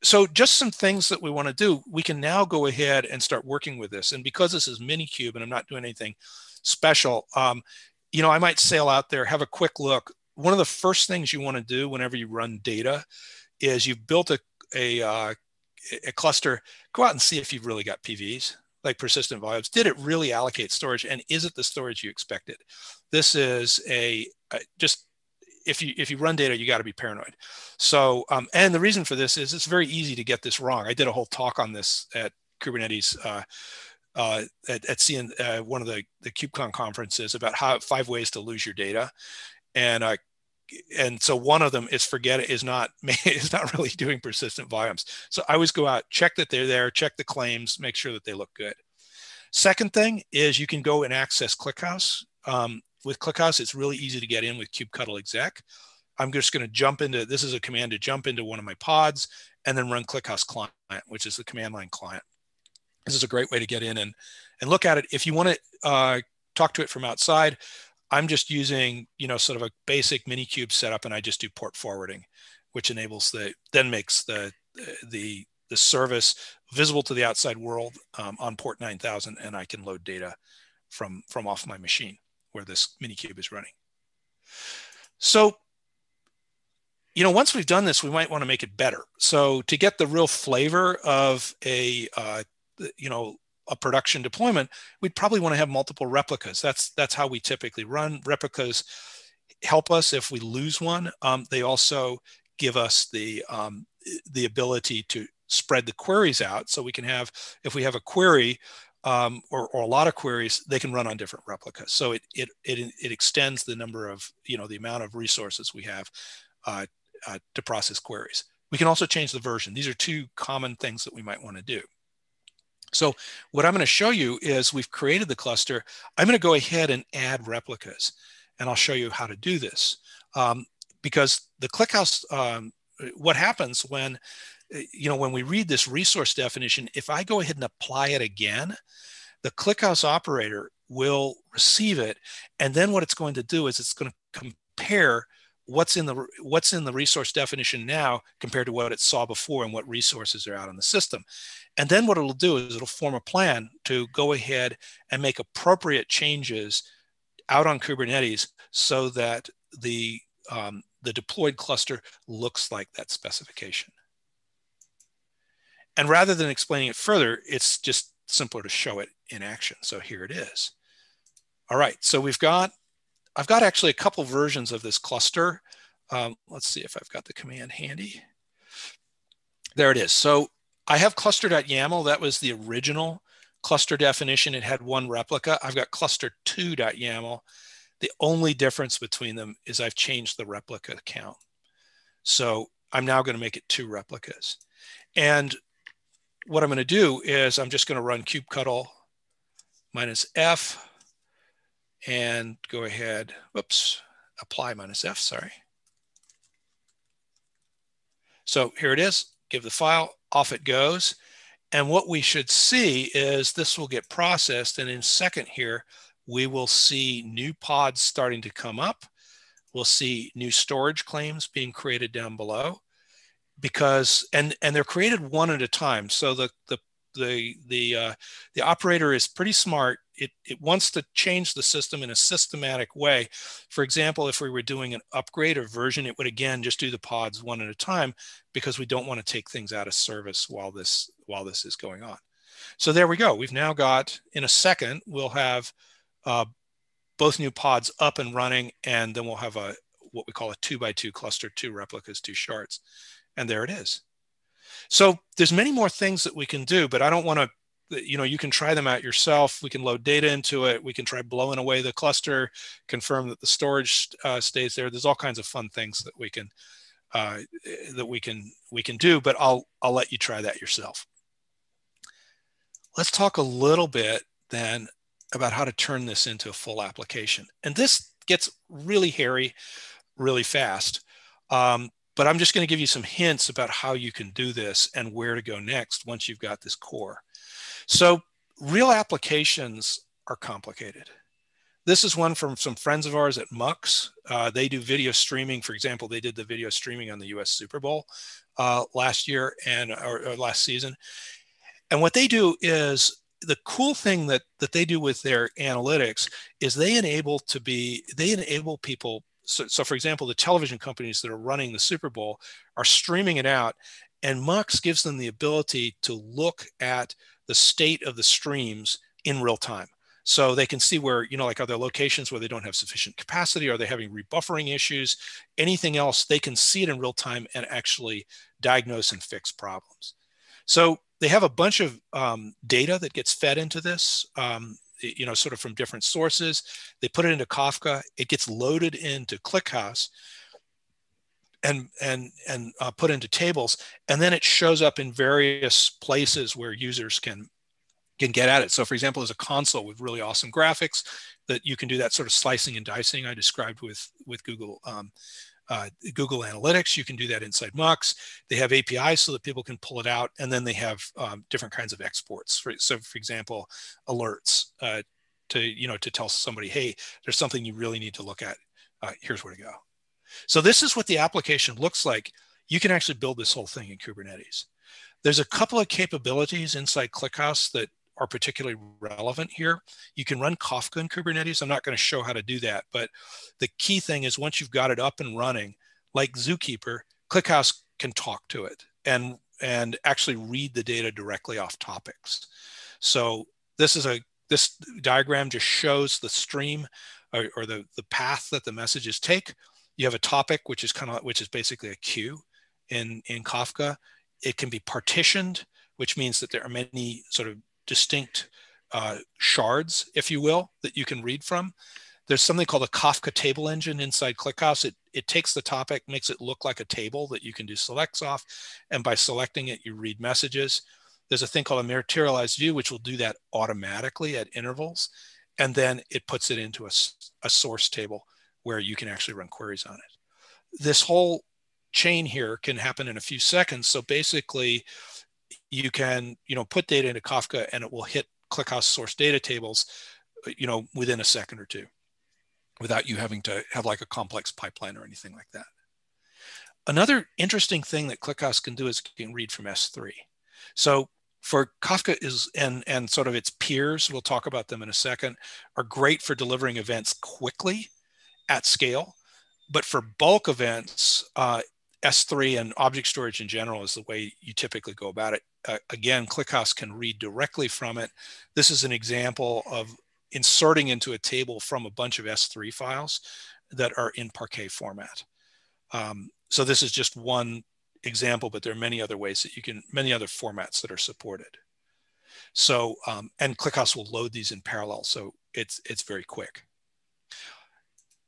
Speaker 2: so just some things that we want to do. We can now go ahead and start working with this. And because this is Minikube and I'm not doing anything special, um, you know, I might sail out there, have a quick look. One of the first things you want to do whenever you run data is you've built a a, uh, a cluster. Go out and see if you've really got PVs like persistent volumes, did it really allocate storage and is it the storage you expected? This is a, a just if you if you run data, you got to be paranoid. So um, and the reason for this is it's very easy to get this wrong. I did a whole talk on this at Kubernetes uh, uh, at, at CN, uh, one of the the KubeCon conferences about how five ways to lose your data, and uh, and so one of them is forget it is not is not really doing persistent volumes. So I always go out, check that they're there, check the claims, make sure that they look good. Second thing is you can go and access ClickHouse. Um, with ClickHouse, it's really easy to get in with kubectl exec. I'm just going to jump into this is a command to jump into one of my pods and then run ClickHouse client, which is the command line client. This is a great way to get in and and look at it. If you want to uh, talk to it from outside, I'm just using, you know, sort of a basic Minikube setup, and I just do port forwarding, which enables the then makes the the the service visible to the outside world um, on port 9000, and I can load data from from off my machine where this Minikube is running. So, you know, once we've done this, we might want to make it better. So to get the real flavor of a, uh, you know, a production deployment, we'd probably want to have multiple replicas. That's that's how we typically run. Replicas help us if we lose one. Um, they also give us the um, the ability to spread the queries out, so we can have if we have a query um, or, or, a lot of queries, they can run on different replicas. So it, it it it extends the number of you know the amount of resources we have uh, uh, to process queries. We can also change the version. These are two common things that we might want to do. So what I'm going to show you is we've created the cluster. I'm going to go ahead and add replicas, and I'll show you how to do this. Um, because the ClickHouse, um, what happens when, you know, when we read this resource definition, if I go ahead and apply it again, the ClickHouse operator will receive it. And then what it's going to do is it's going to compare what's in the what's in the resource definition now compared to what it saw before and what resources are out in the system. And then what it'll do is it'll form a plan to go ahead and make appropriate changes out on kubernetes so that the um, the deployed cluster looks like that specification. And rather than explaining it further it's just simpler to show it in action. So here it is. All right. So we've got I've got actually a couple versions of this cluster. Um, let's see if I've got the command handy. There it is. So I have cluster.yaml. That was the original cluster definition. It had one replica. I've got cluster2.yaml. The only difference between them is I've changed the replica count. So I'm now going to make it two replicas. And what I'm going to do is I'm just going to run kubectl minus f and go ahead, whoops, apply minus f, sorry. So here it is, give the file, off it goes. And what we should see is this will get processed. And in second here, we will see new pods starting to come up. We'll see new storage claims being created down below because, and, and they're created one at a time. So the, the, the, the, uh, the operator is pretty smart it, it wants to change the system in a systematic way. For example, if we were doing an upgrade or version, it would again just do the pods one at a time because we don't want to take things out of service while this while this is going on. So there we go. We've now got in a second we'll have uh, both new pods up and running, and then we'll have a what we call a two by two cluster, two replicas, two shards, and there it is. So there's many more things that we can do, but I don't want to you know you can try them out yourself. We can load data into it. We can try blowing away the cluster confirm that the storage uh, stays there. There's all kinds of fun things that we can uh, that we can we can do but i'll i'll let you try that yourself. Let's talk a little bit then about how to turn this into a full application. And this gets really hairy really fast um, but i'm just going to give you some hints about how you can do this and where to go next once you've got this core so real applications are complicated. This is one from some friends of ours at Mux. Uh, they do video streaming. For example, they did the video streaming on the US Super Bowl uh, last year and or, or last season. And what they do is the cool thing that that they do with their analytics is they enable to be they enable people so, so for example the television companies that are running the super bowl are streaming it out and mux gives them the ability to look at the state of the streams in real time. So they can see where, you know, like are there locations where they don't have sufficient capacity? Are they having rebuffering issues? Anything else, they can see it in real time and actually diagnose and fix problems. So they have a bunch of um, data that gets fed into this, um, you know, sort of from different sources. They put it into Kafka. It gets loaded into ClickHouse and and and uh, put into tables and then it shows up in various places where users can can get at it so for example there's a console with really awesome graphics that you can do that sort of slicing and dicing i described with with google um, uh, Google Analytics. You can do that inside Mux. They have APIs so that people can pull it out, and then they have um, different kinds of exports. For, so, for example, alerts uh, to you know to tell somebody, hey, there's something you really need to look at. Uh, here's where to go. So this is what the application looks like. You can actually build this whole thing in Kubernetes. There's a couple of capabilities inside ClickHouse that are particularly relevant here. You can run Kafka in Kubernetes. I'm not going to show how to do that, but the key thing is once you've got it up and running, like Zookeeper, ClickHouse can talk to it and and actually read the data directly off topics. So this is a this diagram just shows the stream or, or the, the path that the messages take you have a topic, which is kind of which is basically a queue in in Kafka. It can be partitioned, which means that there are many sort of distinct uh, shards, if you will, that you can read from. There's something called a Kafka table engine inside ClickHouse. It, it takes the topic, makes it look like a table that you can do selects off. And by selecting it, you read messages. There's a thing called a materialized view, which will do that automatically at intervals. And then it puts it into a, a source table where you can actually run queries on it. This whole chain here can happen in a few seconds. So basically, you can you know put data into Kafka and it will hit ClickHouse source data tables, you know, within a second or two, without you having to have like a complex pipeline or anything like that. Another interesting thing that ClickHouse can do is it can read from S3. So for Kafka is and and sort of its peers, we'll talk about them in a second, are great for delivering events quickly at scale. But for bulk events, uh, S3 and object storage in general is the way you typically go about it. Uh, again, ClickHouse can read directly from it. This is an example of inserting into a table from a bunch of S3 files that are in Parquet format. Um, so this is just one example, but there are many other ways that you can, many other formats that are supported. So, um, and ClickHouse will load these in parallel. So it's, it's very quick.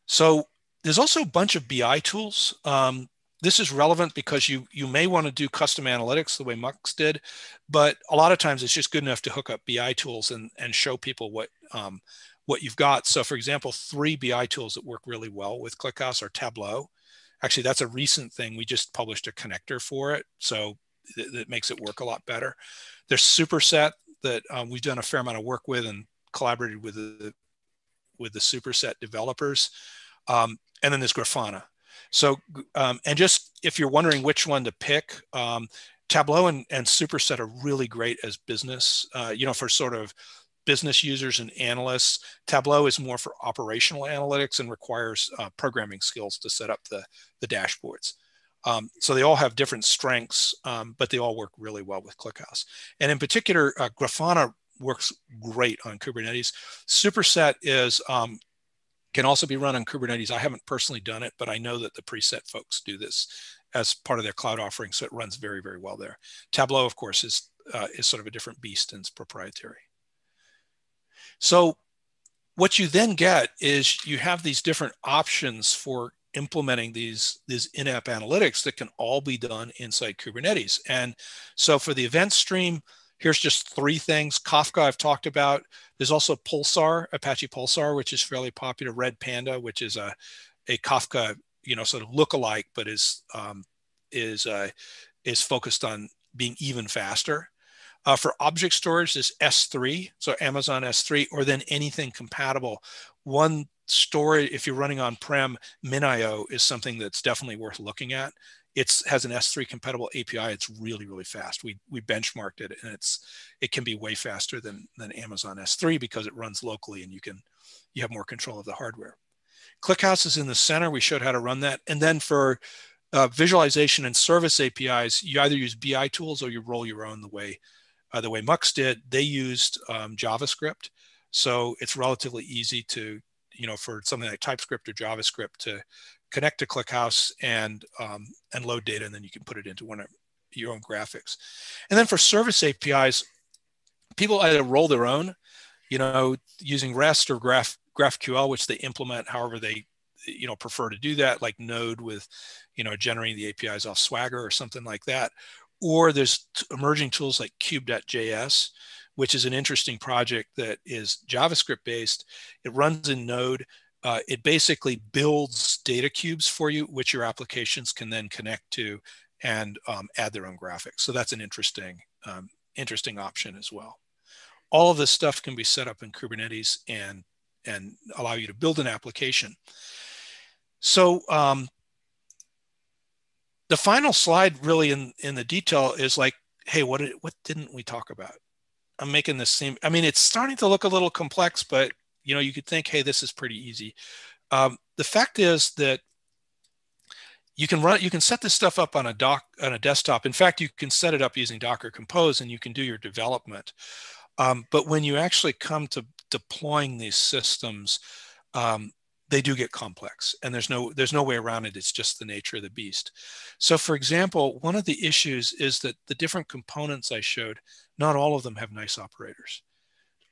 Speaker 2: So there's also a bunch of BI tools. Um, this is relevant because you you may want to do custom analytics the way Mux did, but a lot of times it's just good enough to hook up BI tools and and show people what um, what you've got. So, for example, three BI tools that work really well with ClickHouse are Tableau. Actually, that's a recent thing. We just published a connector for it, so that makes it work a lot better. There's Superset that um, we've done a fair amount of work with and collaborated with the with the Superset developers, um, and then there's Grafana. So, um, and just if you're wondering which one to pick, um, Tableau and, and Superset are really great as business, uh, you know, for sort of business users and analysts. Tableau is more for operational analytics and requires uh, programming skills to set up the, the dashboards. Um, so they all have different strengths, um, but they all work really well with ClickHouse. And in particular, uh, Grafana works great on Kubernetes. Superset is um, can also be run on Kubernetes. I haven't personally done it, but I know that the preset folks do this as part of their cloud offering, so it runs very, very well there. Tableau, of course, is uh, is sort of a different beast and it's proprietary. So what you then get is you have these different options for implementing these, these in-app analytics that can all be done inside Kubernetes. And so for the event stream, here's just three things. Kafka I've talked about. There's also Pulsar, Apache Pulsar, which is fairly popular. Redpanda, which is a, a Kafka, you know, sort of look-alike, but is um, is uh, is focused on being even faster. Uh, for object storage, this S3, so Amazon S3, or then anything compatible. One storage, if you're running on-prem, MinIO is something that's definitely worth looking at. It has an S3 compatible API. It's really, really fast. We, we benchmarked it and it's it can be way faster than, than Amazon S3 because it runs locally and you can you have more control of the hardware. ClickHouse is in the center. We showed how to run that. And then for uh, visualization and service APIs, you either use BI tools or you roll your own the way uh, the way Mux did, they used um, JavaScript. So it's relatively easy to, you know, for something like TypeScript or JavaScript to connect to ClickHouse and, um, and load data, and then you can put it into one of your own graphics. And then for service APIs, people either roll their own, you know, using REST or Graph, GraphQL, which they implement however they, you know, prefer to do that, like Node with, you know, generating the APIs off Swagger or something like that, or there's emerging tools like cube.js, which is an interesting project that is JavaScript based. It runs in Node. Uh, it basically builds data cubes for you, which your applications can then connect to and um, add their own graphics. So that's an interesting, um, interesting option as well. All of this stuff can be set up in Kubernetes and, and allow you to build an application. So um, the final slide really in in the detail is like hey what did, what didn't we talk about i'm making this seem i mean it's starting to look a little complex but you know you could think hey this is pretty easy. Um, the fact is that you can run you can set this stuff up on a doc on a desktop. In fact you can set it up using docker compose and you can do your development. Um, but when you actually come to deploying these systems um, they do get complex and there's no there's no way around it. It's just the nature of the beast. So for example one of the issues is that the different components i showed not all of them have nice operators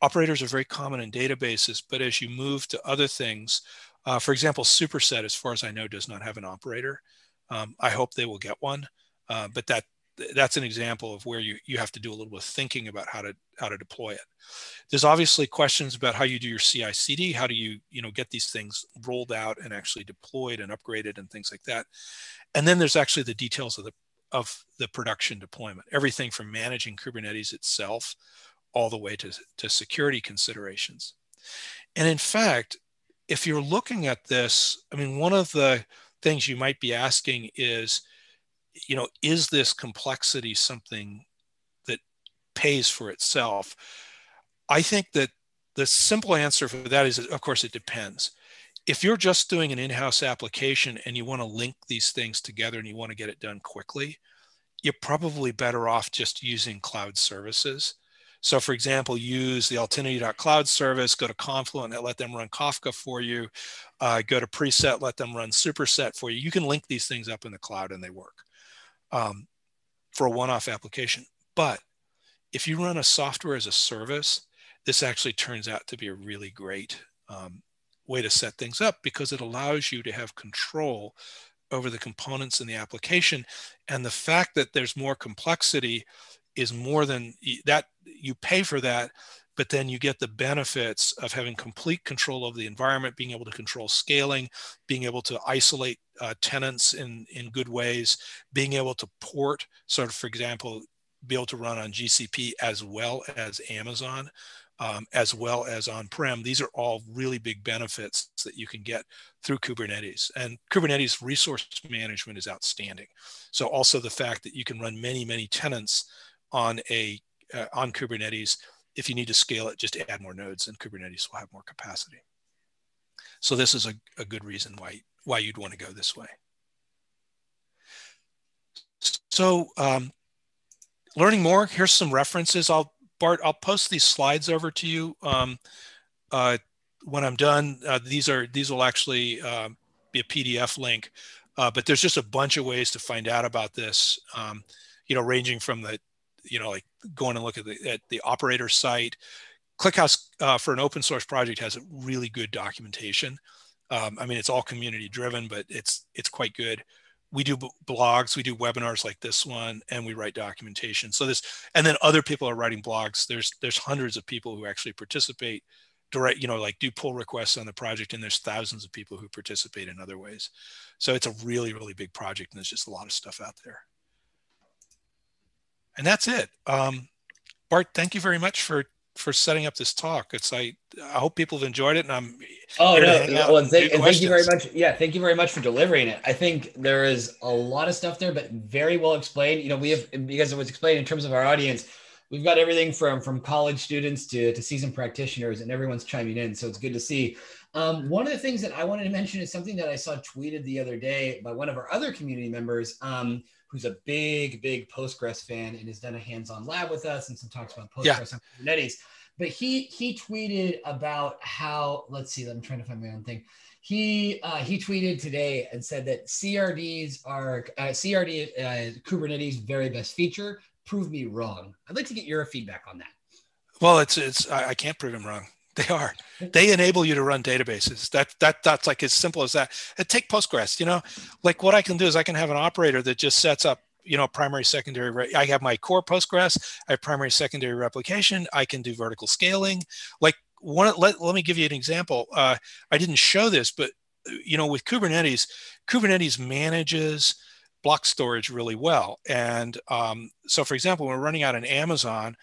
Speaker 2: operators are very common in databases but as you move to other things uh, for example superset as far as i know does not have an operator um, i hope they will get one uh, but that that's an example of where you, you have to do a little bit of thinking about how to how to deploy it. There's obviously questions about how you do your CI/CD. How do you you know get these things rolled out and actually deployed and upgraded and things like that. And then there's actually the details of the of the production deployment. Everything from managing Kubernetes itself all the way to, to security considerations. And in fact, if you're looking at this, I mean, one of the things you might be asking is, you know, is this complexity something that pays for itself? I think that the simple answer for that is, of course, it depends. If you're just doing an in house application and you want to link these things together and you want to get it done quickly, you're probably better off just using cloud services. So, for example, use the Altinity.cloud service, go to Confluent, and let them run Kafka for you. Uh, go to Preset, let them run Superset for you. You can link these things up in the cloud and they work. um, for a one-off application. But if you run a software as a service, this actually turns out to be a really great um, way to set things up because it allows you to have control over the components in the application. And the fact that there's more complexity is more than that you pay for that but then you get the benefits of having complete control of the environment being able to control scaling being able to isolate uh, tenants in in good ways being able to port sort of for example be able to run on gcp as well as amazon um, as well as on-prem. These are all really big benefits that you can get through Kubernetes. And Kubernetes resource management is outstanding. So also the fact that you can run many, many tenants on a uh, on Kubernetes. If you need to scale it, just add more nodes, and Kubernetes will have more capacity. So this is a, a good reason why why you'd want to go this way. So um, learning more, here's some references. I'll Bart, I'll post these slides over to you um, uh, when I'm done. Uh, these are these will actually uh, be a PDF link, uh, but there's just a bunch of ways to find out about this. Um, you know, ranging from the, you know, like going and look at the at the operator site. ClickHouse uh, for an open source project has a really good documentation. Um, I mean, it's all community driven, but it's it's quite good we do blogs, we do webinars like this one, and we write documentation. So this, and then other people are writing blogs. There's there's hundreds of people who actually participate, direct, you know, like do pull requests on the project, and there's thousands of people who participate in other ways. So it's a really really big project, and there's just a lot of stuff out there. And that's it. Um, Bart, thank you very much for for setting up this talk. It's I I hope people have enjoyed it, and I'm
Speaker 1: oh no, well, and, thank, and thank you very much. Yeah, thank you very much for delivering it. I think there is a lot of stuff there, but very well explained. You know, we have because it was explained in terms of our audience. We've got everything from from college students to to seasoned practitioners, and everyone's chiming in. So it's good to see. Um, one of the things that I wanted to mention is something that I saw tweeted the other day by one of our other community members. Um, who's a big, big Postgres fan and has done a hands-on lab with us and some talks about Postgres yeah. and Kubernetes. But he he tweeted about how let's see, I'm trying to find my own thing. He uh, he tweeted today and said that CRDs are uh, CRD uh, Kubernetes very best feature. Prove me wrong. I'd like to get your feedback on that.
Speaker 2: Well, it's it's I, can't prove him wrong. They are. They enable you to run databases. That that that's like as simple as that. And take Postgres. You know, like what I can do is I can have an operator that just sets up. You know, primary, secondary. I have my core Postgres. I have primary, secondary replication. I can do vertical scaling. Like one. Let let me give you an example. Uh, I didn't show this, but you know, with Kubernetes, Kubernetes manages block storage really well. And um, so, for example, when we're running out on Amazon,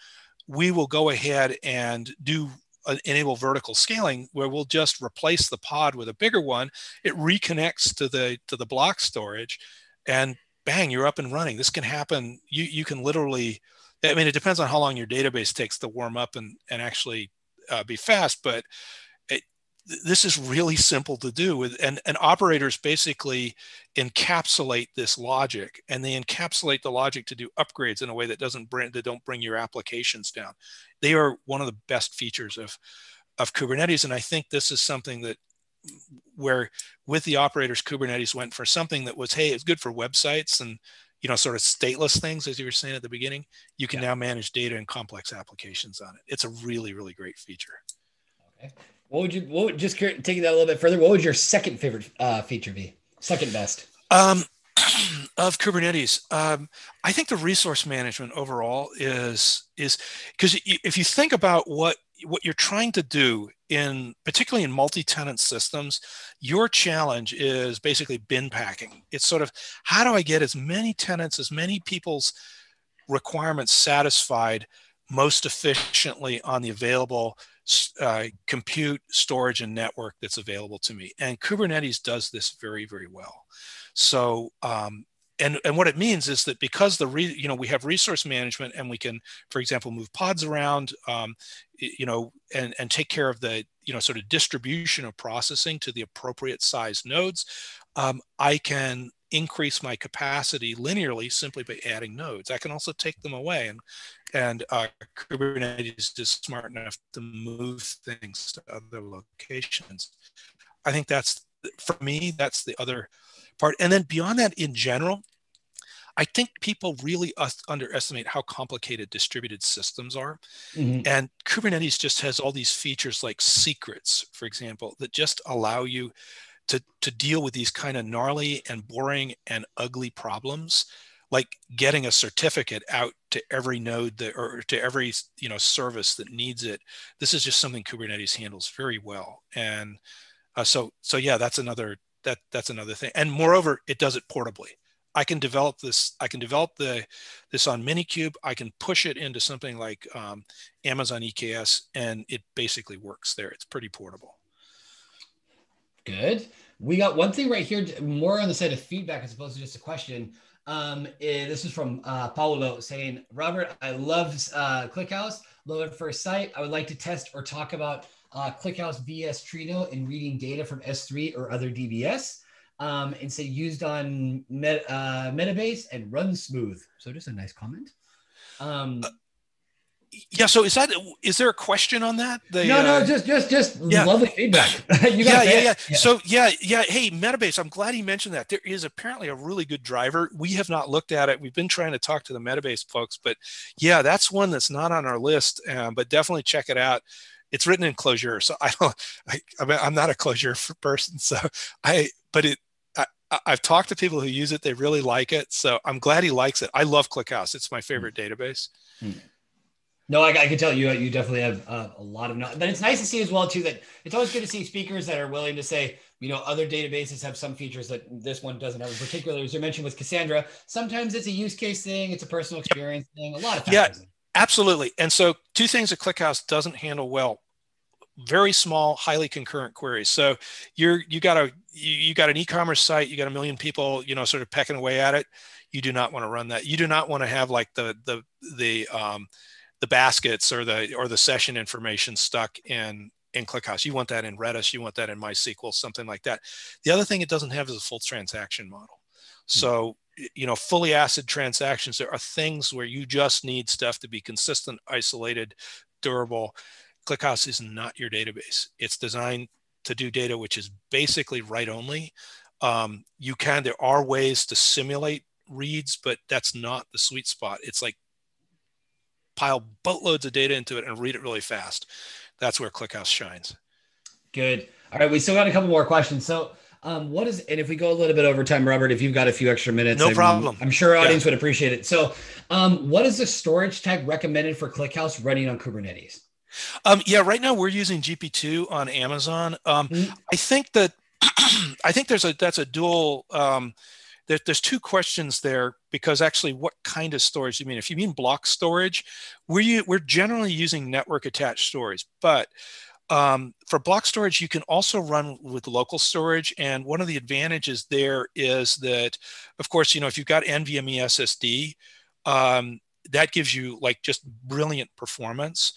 Speaker 2: we will go ahead and do uh, enable vertical scaling where we'll just replace the pod with a bigger one. It reconnects to the to the block storage and bang you're up and running. This can happen. You you can literally i mean it depends on how long your database takes to warm up and and actually uh, be fast but this is really simple to do with and, and operators basically encapsulate this logic and they encapsulate the logic to do upgrades in a way that doesn't bring that don't bring your applications down. They are one of the best features of of kubernetes and i think this is something that where with the operators kubernetes went for something that was hey it's good for websites and you know sort of stateless things as you were saying at the beginning you can yeah. now manage data and complex applications on it. It's a really really great feature.
Speaker 1: Okay what would you? What would, just taking that a little bit further? What would your second favorite uh, feature be? Second best.
Speaker 2: Um, of Kubernetes, um, I think the resource management overall is is because if you think about what what you're trying to do in particularly in multi-tenant systems, your challenge is basically bin packing. It's sort of how do I get as many tenants, as many people's requirements satisfied most efficiently on the available uh, compute, storage, and network that's available to me. And Kubernetes does this very, very well. So, um, and, and what it means is that because the re, you know we have resource management and we can, for example, move pods around, um, you know, and and take care of the you know sort of distribution of processing to the appropriate size nodes. Um, I can increase my capacity linearly simply by adding nodes. I can also take them away and and uh, Kubernetes is smart enough to move things to other locations. I think that's for me that's the other part. And then beyond that, in general, I think people really underestimate how complicated distributed systems are.
Speaker 1: Mhm.
Speaker 2: And Kubernetes just has all these features like secrets, for example, that just allow you to, to deal with these kind of gnarly and boring and ugly problems, like getting a certificate out to every node that, or to every you know service that needs it. This is just something Kubernetes handles very well. And uh, so so yeah, that's another that that's another thing. And moreover, it does it portably. I can develop this. I can develop the this on Minikube. I can push it into something like um, Amazon EKS, and it basically works there. It's pretty portable.
Speaker 1: Good. We got one thing right here, more on the side of feedback as opposed to just a question. Um, eh, this is from uh, Paulo saying, Robert, I love uh, ClickHouse. Love at first sight. I would like to test or talk about uh, ClickHouse VS Trino in reading data from S3 or other DBS. Um, and say used on Met, uh, Metabase and runs smooth. So just a nice comment. Um,
Speaker 2: Yeah. So is that is there a question on that? The,
Speaker 1: no, no,
Speaker 2: uh,
Speaker 1: just just just
Speaker 2: yeah.
Speaker 1: lovely feedback. you
Speaker 2: yeah, yeah, yeah, So yeah, yeah. Hey, Metabase, I'm glad he mentioned that. There is apparently a really good driver. We have not looked at it. We've been trying to talk to the Metabase folks, but yeah, that's one that's not on our list. Um, but definitely check it out. It's written in Clojure so I don't. I, I mean, I'm not a Clojure person, so I. But it. I, I've talked to people who use it. They really like it, so I'm glad he likes it. I love ClickHouse. It's my favorite database.
Speaker 1: No, I, I can tell you, you definitely have uh, a lot of knowledge. But it's nice to see as well too that it's always good to see speakers that are willing to say, you know, other databases have some features that this one doesn't have. In particular, as you mentioned with Cassandra, sometimes it's a use case thing, it's a personal experience thing, a lot of
Speaker 2: Yeah. Absolutely. And so, two things that ClickHouse doesn't handle well: very small, highly concurrent queries. So you're you got a you, you got an e-commerce site, you got a million people, you know, sort of pecking away at it. You do not want to run that. You do not want to have like the the the um, the baskets or the or the session information stuck in in ClickHouse. You want that in Redis. You want that in MySQL, something like that. The other thing it doesn't have is a full transaction model. So you know, fully ACID transactions. There are things where you just need stuff to be consistent, isolated, durable. ClickHouse is not your database. It's designed to do data which is basically write only. Um, you can there are ways to simulate reads, but that's not the sweet spot. It's like pile boatloads of data into it and read it really fast. That's where ClickHouse shines.
Speaker 1: Good. All right, we still got a couple more questions. So, um, what is and if we go a little bit over time, Robert, if you've got a few extra minutes,
Speaker 2: No
Speaker 1: I'm-
Speaker 2: problem.
Speaker 1: I'm sure our
Speaker 2: Yeah.
Speaker 1: audience would appreciate it. So, um, what is the storage type recommended for ClickHouse running on Kubernetes?
Speaker 2: Um, yeah, right now we're using GP2 on Amazon. Um,
Speaker 1: Mhm.
Speaker 2: I think that I think there's a that's a dual. Um, there, there's two questions there because actually, what kind of storage do you mean? If you mean block storage, we're we're generally using network attached storage, but um, for block storage, you can also run with local storage. And one of the advantages there is that, of course, you know if you've got NVMe SSD, um, that gives you like just brilliant performance.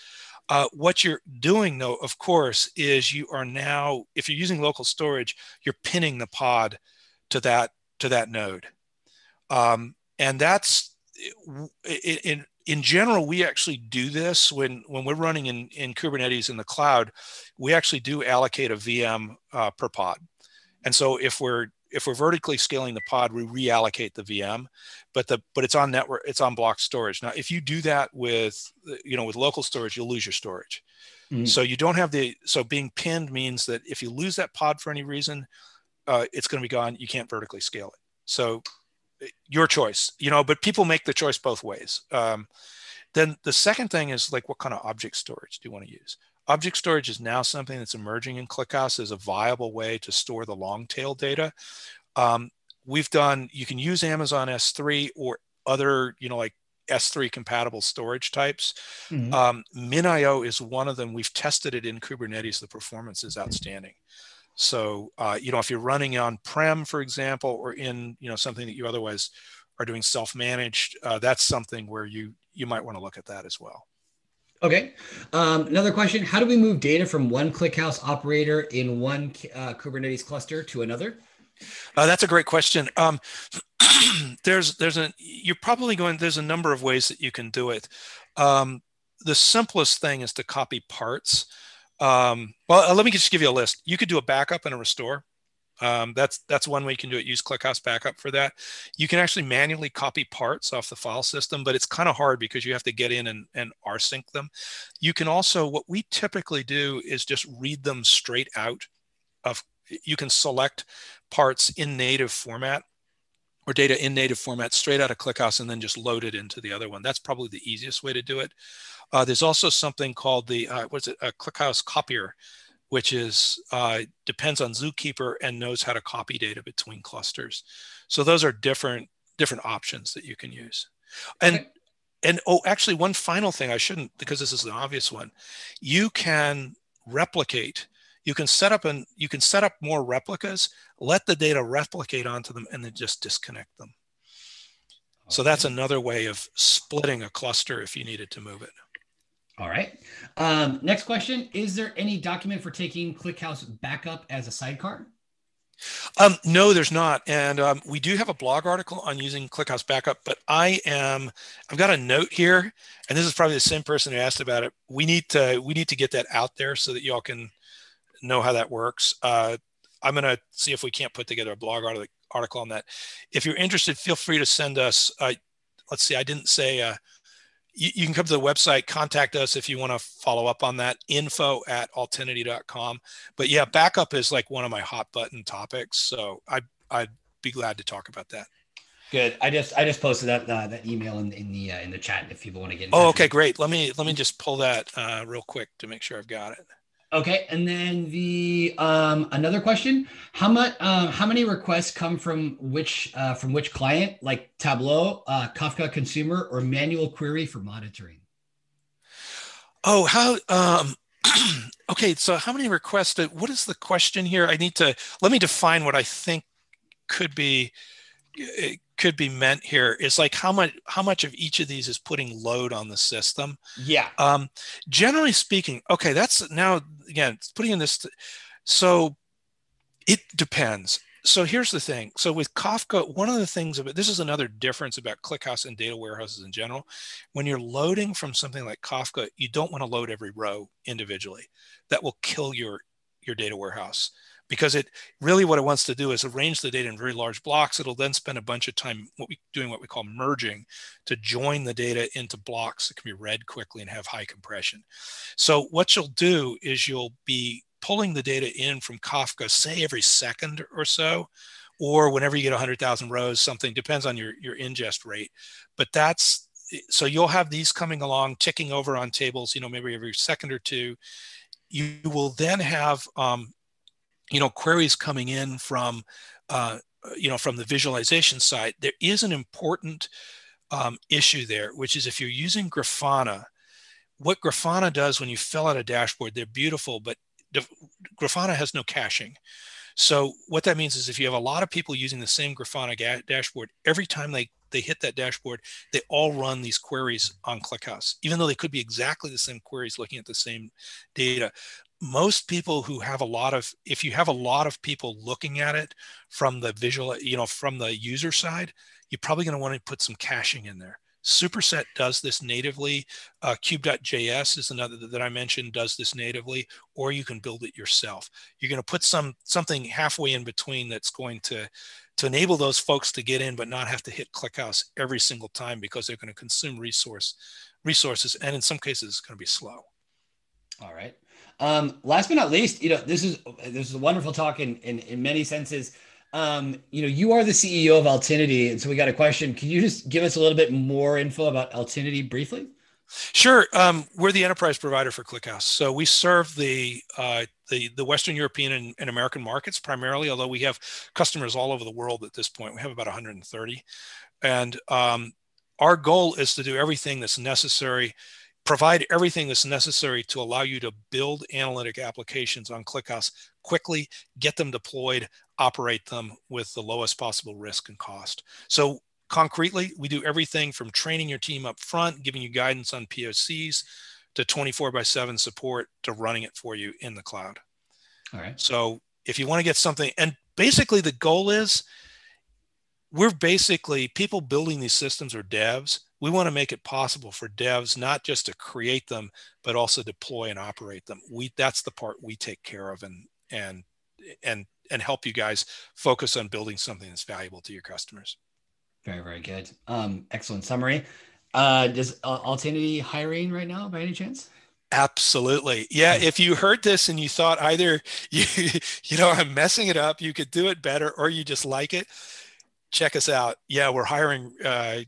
Speaker 2: Uh, what you're doing, though, of course, is you are now, if you're using local storage, you're pinning the pod to that to that node, um, and that's in, in general. We actually do this when when we're running in in Kubernetes in the cloud. We actually do allocate a VM uh, per pod, and so if we're if we're vertically scaling the pod, we reallocate the VM, but the but it's on network, it's on block storage. Now, if you do that with you know with local storage, you'll lose your storage.
Speaker 1: Mhm.
Speaker 2: So you don't have the so being pinned means that if you lose that pod for any reason, uh, it's going to be gone. You can't vertically scale it. So your choice, you know. But people make the choice both ways. Um, then the second thing is like what kind of object storage do you want to use? Object storage is now something that's emerging in ClickHouse as a viable way to store the long tail data. Um, we've done, you can use Amazon S3 or other, you know, like S3 compatible storage types.
Speaker 1: Mhm.
Speaker 2: Um, MinIO is one of them. We've tested it in Kubernetes. The performance is outstanding. So, uh, you know, if you're running on prem, for example, or in, you know, something that you otherwise are doing self-managed, uh, that's something where you you might want to look at that as well.
Speaker 1: Okay. Um, another question: How do we move data from one ClickHouse operator in one uh, Kubernetes cluster to another?
Speaker 2: Uh, that's a great question. Um, there's there's a you're probably going there's a number of ways that you can do it. Um, the simplest thing is to copy parts. Um, well, uh, let me just give you a list. You could do a backup and a restore. Um, that's that's one way you can do it. Use ClickHouse Backup for that. You can actually manually copy parts off the file system, but it's kind of hard because you have to get in and, and rsync them. You can also, what we typically do is just read them straight out of, you can select parts in native format or data in native format straight out of ClickHouse and then just load it into the other one. That's probably the easiest way to do it. Uh, there's also something called the, uh, what's it, a ClickHouse copier which is uh, depends on Zookeeper and knows how to copy data between clusters. So those are different different options that you can use. And okay. and oh, actually, one final thing I shouldn't because this is an obvious one. You can replicate. You can set up and you can set up more replicas. Let the data replicate onto them, and then just disconnect them. Okay. So that's another way of splitting a cluster if you needed to move it.
Speaker 1: All right. Um, next question: Is there any document for taking ClickHouse backup as a sidecar?
Speaker 2: Um, no, there's not, and um, we do have a blog article on using ClickHouse Backup. But I am, I've got a note here, and this is probably the same person who asked about it. We need to, we need to get that out there so that y'all can know how that works. Uh, I'm gonna see if we can't put together a blog article on that. If you're interested, feel free to send us. Uh, let's see, I didn't say. Uh, you, you, can come to the website, contact us if you want to follow up on that. Info at altinity.com. But yeah, backup is like one of my hot button topics. So I I'd be glad to talk about that.
Speaker 1: Good. I just I just posted that uh, that email in, in the uh, in the chat if people want to get. In.
Speaker 2: Oh, okay, great. Let me let me just pull that uh, real quick to make sure I've got it.
Speaker 1: Okay, and then the um, another question: How much? Um, how many requests come from which uh, from which client, like Tableau, uh, Kafka Consumer, or manual query for monitoring?
Speaker 2: Oh, how? Um, okay, so how many requests? What is the question here? I need to let me define what I think could be could be meant here is like how much how much of each of these is putting load on the system.
Speaker 1: Yeah.
Speaker 2: Um generally speaking okay that's now again putting in this so it depends. So here's the thing. So with kafka one of the things about this is another difference about clickhouse and data warehouses in general. When you're loading from something like kafka you don't want to load every row individually. That will kill your your data warehouse because it really what it wants to do is arrange the data in very large blocks. It'll then spend a bunch of time what we doing what we call merging to join the data into blocks that can be read quickly and have high compression. So what you'll do is you'll be pulling the data in from Kafka, say every second or so, or whenever you get 100,000 rows, something depends on your, your ingest rate. But that's so you'll have these coming along, ticking over on tables, you know, maybe every second or two. You will then have um, you know, queries coming in from, uh, you know, from the visualization side, there is an important um, issue there, which is if you're using Grafana, what Grafana does when you fill out a dashboard, they're beautiful, but Grafana has no caching. So what that means is if you have a lot of people using the same Grafana dashboard, every time they, they hit that dashboard, they all run these queries on ClickHouse, even though they could be exactly the same queries looking at the same data most people who have a lot of if you have a lot of people looking at it from the visual you know from the user side you're probably going to want to put some caching in there. Superset does this natively. Uh, cube.js is another that i mentioned does this natively or you can build it yourself. You're going to put some something halfway in between that's going to to enable those folks to get in but not have to hit clickhouse every single time because they're going to consume resource resources and in some cases it's going to be slow.
Speaker 1: All right um, last but not least, you know, this is this is a wonderful talk in in, in many senses. Um, you know, you are the CEO of Altinity, and so we got a question. Can you just give us a little bit more info about Altinity briefly?
Speaker 2: Sure. Um, we're the enterprise provider for ClickHouse, so we serve the uh, the the Western European and, and, American markets primarily. Although we have customers all over the world at this point, we have about 130, and um, our goal is to do everything that's necessary provide everything that's necessary to allow you to build analytic applications on ClickHouse quickly, get them deployed, operate them with the lowest possible risk and cost. So concretely, we do everything from training your team up front, giving you guidance on POCs, to 24 by 7 support to running it for you in the cloud.
Speaker 1: All right.
Speaker 2: So if you want to get something, and basically the goal is we're basically people building these systems are devs we want to make it possible for devs not just to create them but also deploy and operate them we that's the part we take care of and and and and help you guys focus on building something that's valuable to your customers.
Speaker 1: Very very good. Um, excellent summary. Uh, does Altinity hiring right now by any chance?
Speaker 2: Absolutely. Yeah. If you heard this and you thought either you, you know, I'm messing it up, you could do it better, or you just like it, check us out. Yeah, we're hiring uh,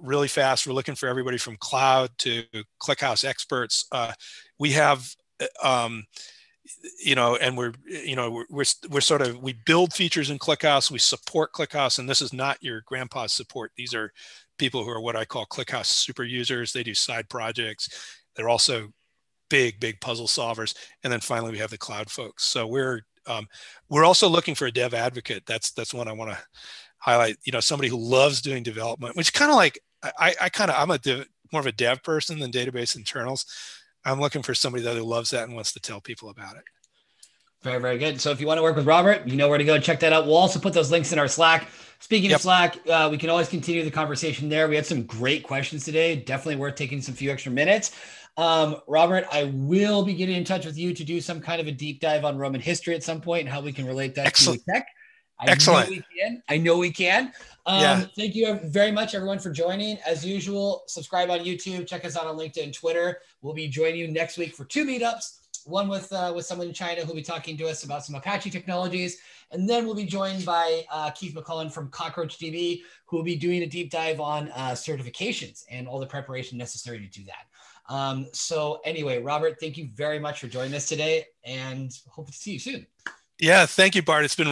Speaker 2: really fast. We're looking for everybody from cloud to ClickHouse experts. Uh, we have, uh, um, you know, and we're, you know, we're, we're, we're sort of, we build features in ClickHouse, we support ClickHouse, and this is not your grandpa's support. These are people who are what I call ClickHouse super users. They do side projects. They're also big, big puzzle solvers. And then finally, we have the cloud folks. So we're, um, we're also looking for a dev advocate. That's, that's one I want to highlight, you know, somebody who loves doing development, which kind of like, I, I kind of, I'm a dev, more of a dev person than database internals. I'm looking for somebody that loves that and wants to tell people about it.
Speaker 1: Very, very good. So if you want to work with Robert, you know where to go. Check that out. We'll also put those links in our Slack. Speaking yep. of Slack, uh, we can always continue the conversation there. We had some great questions today. Definitely worth taking some few extra minutes. Um, Robert, I will be getting in touch with you to do some kind of a deep dive on Roman history at some point and how we can relate that
Speaker 2: Excellent.
Speaker 1: to tech. I
Speaker 2: Excellent.
Speaker 1: Know we can. I know we can. Um,
Speaker 2: yeah.
Speaker 1: Thank you very much, everyone, for joining. As usual, subscribe on YouTube. Check us out on LinkedIn, Twitter. We'll be joining you next week for two meetups. One with uh, with someone in China who'll be talking to us about some Apache technologies, and then we'll be joined by uh, Keith McClellan from Cockroach CockroachDB, who will be doing a deep dive on uh, certifications and all the preparation necessary to do that. Um, so anyway, Robert, thank you very much for joining us today, and hope to see you soon.
Speaker 2: Yeah, thank you, Bart. It's been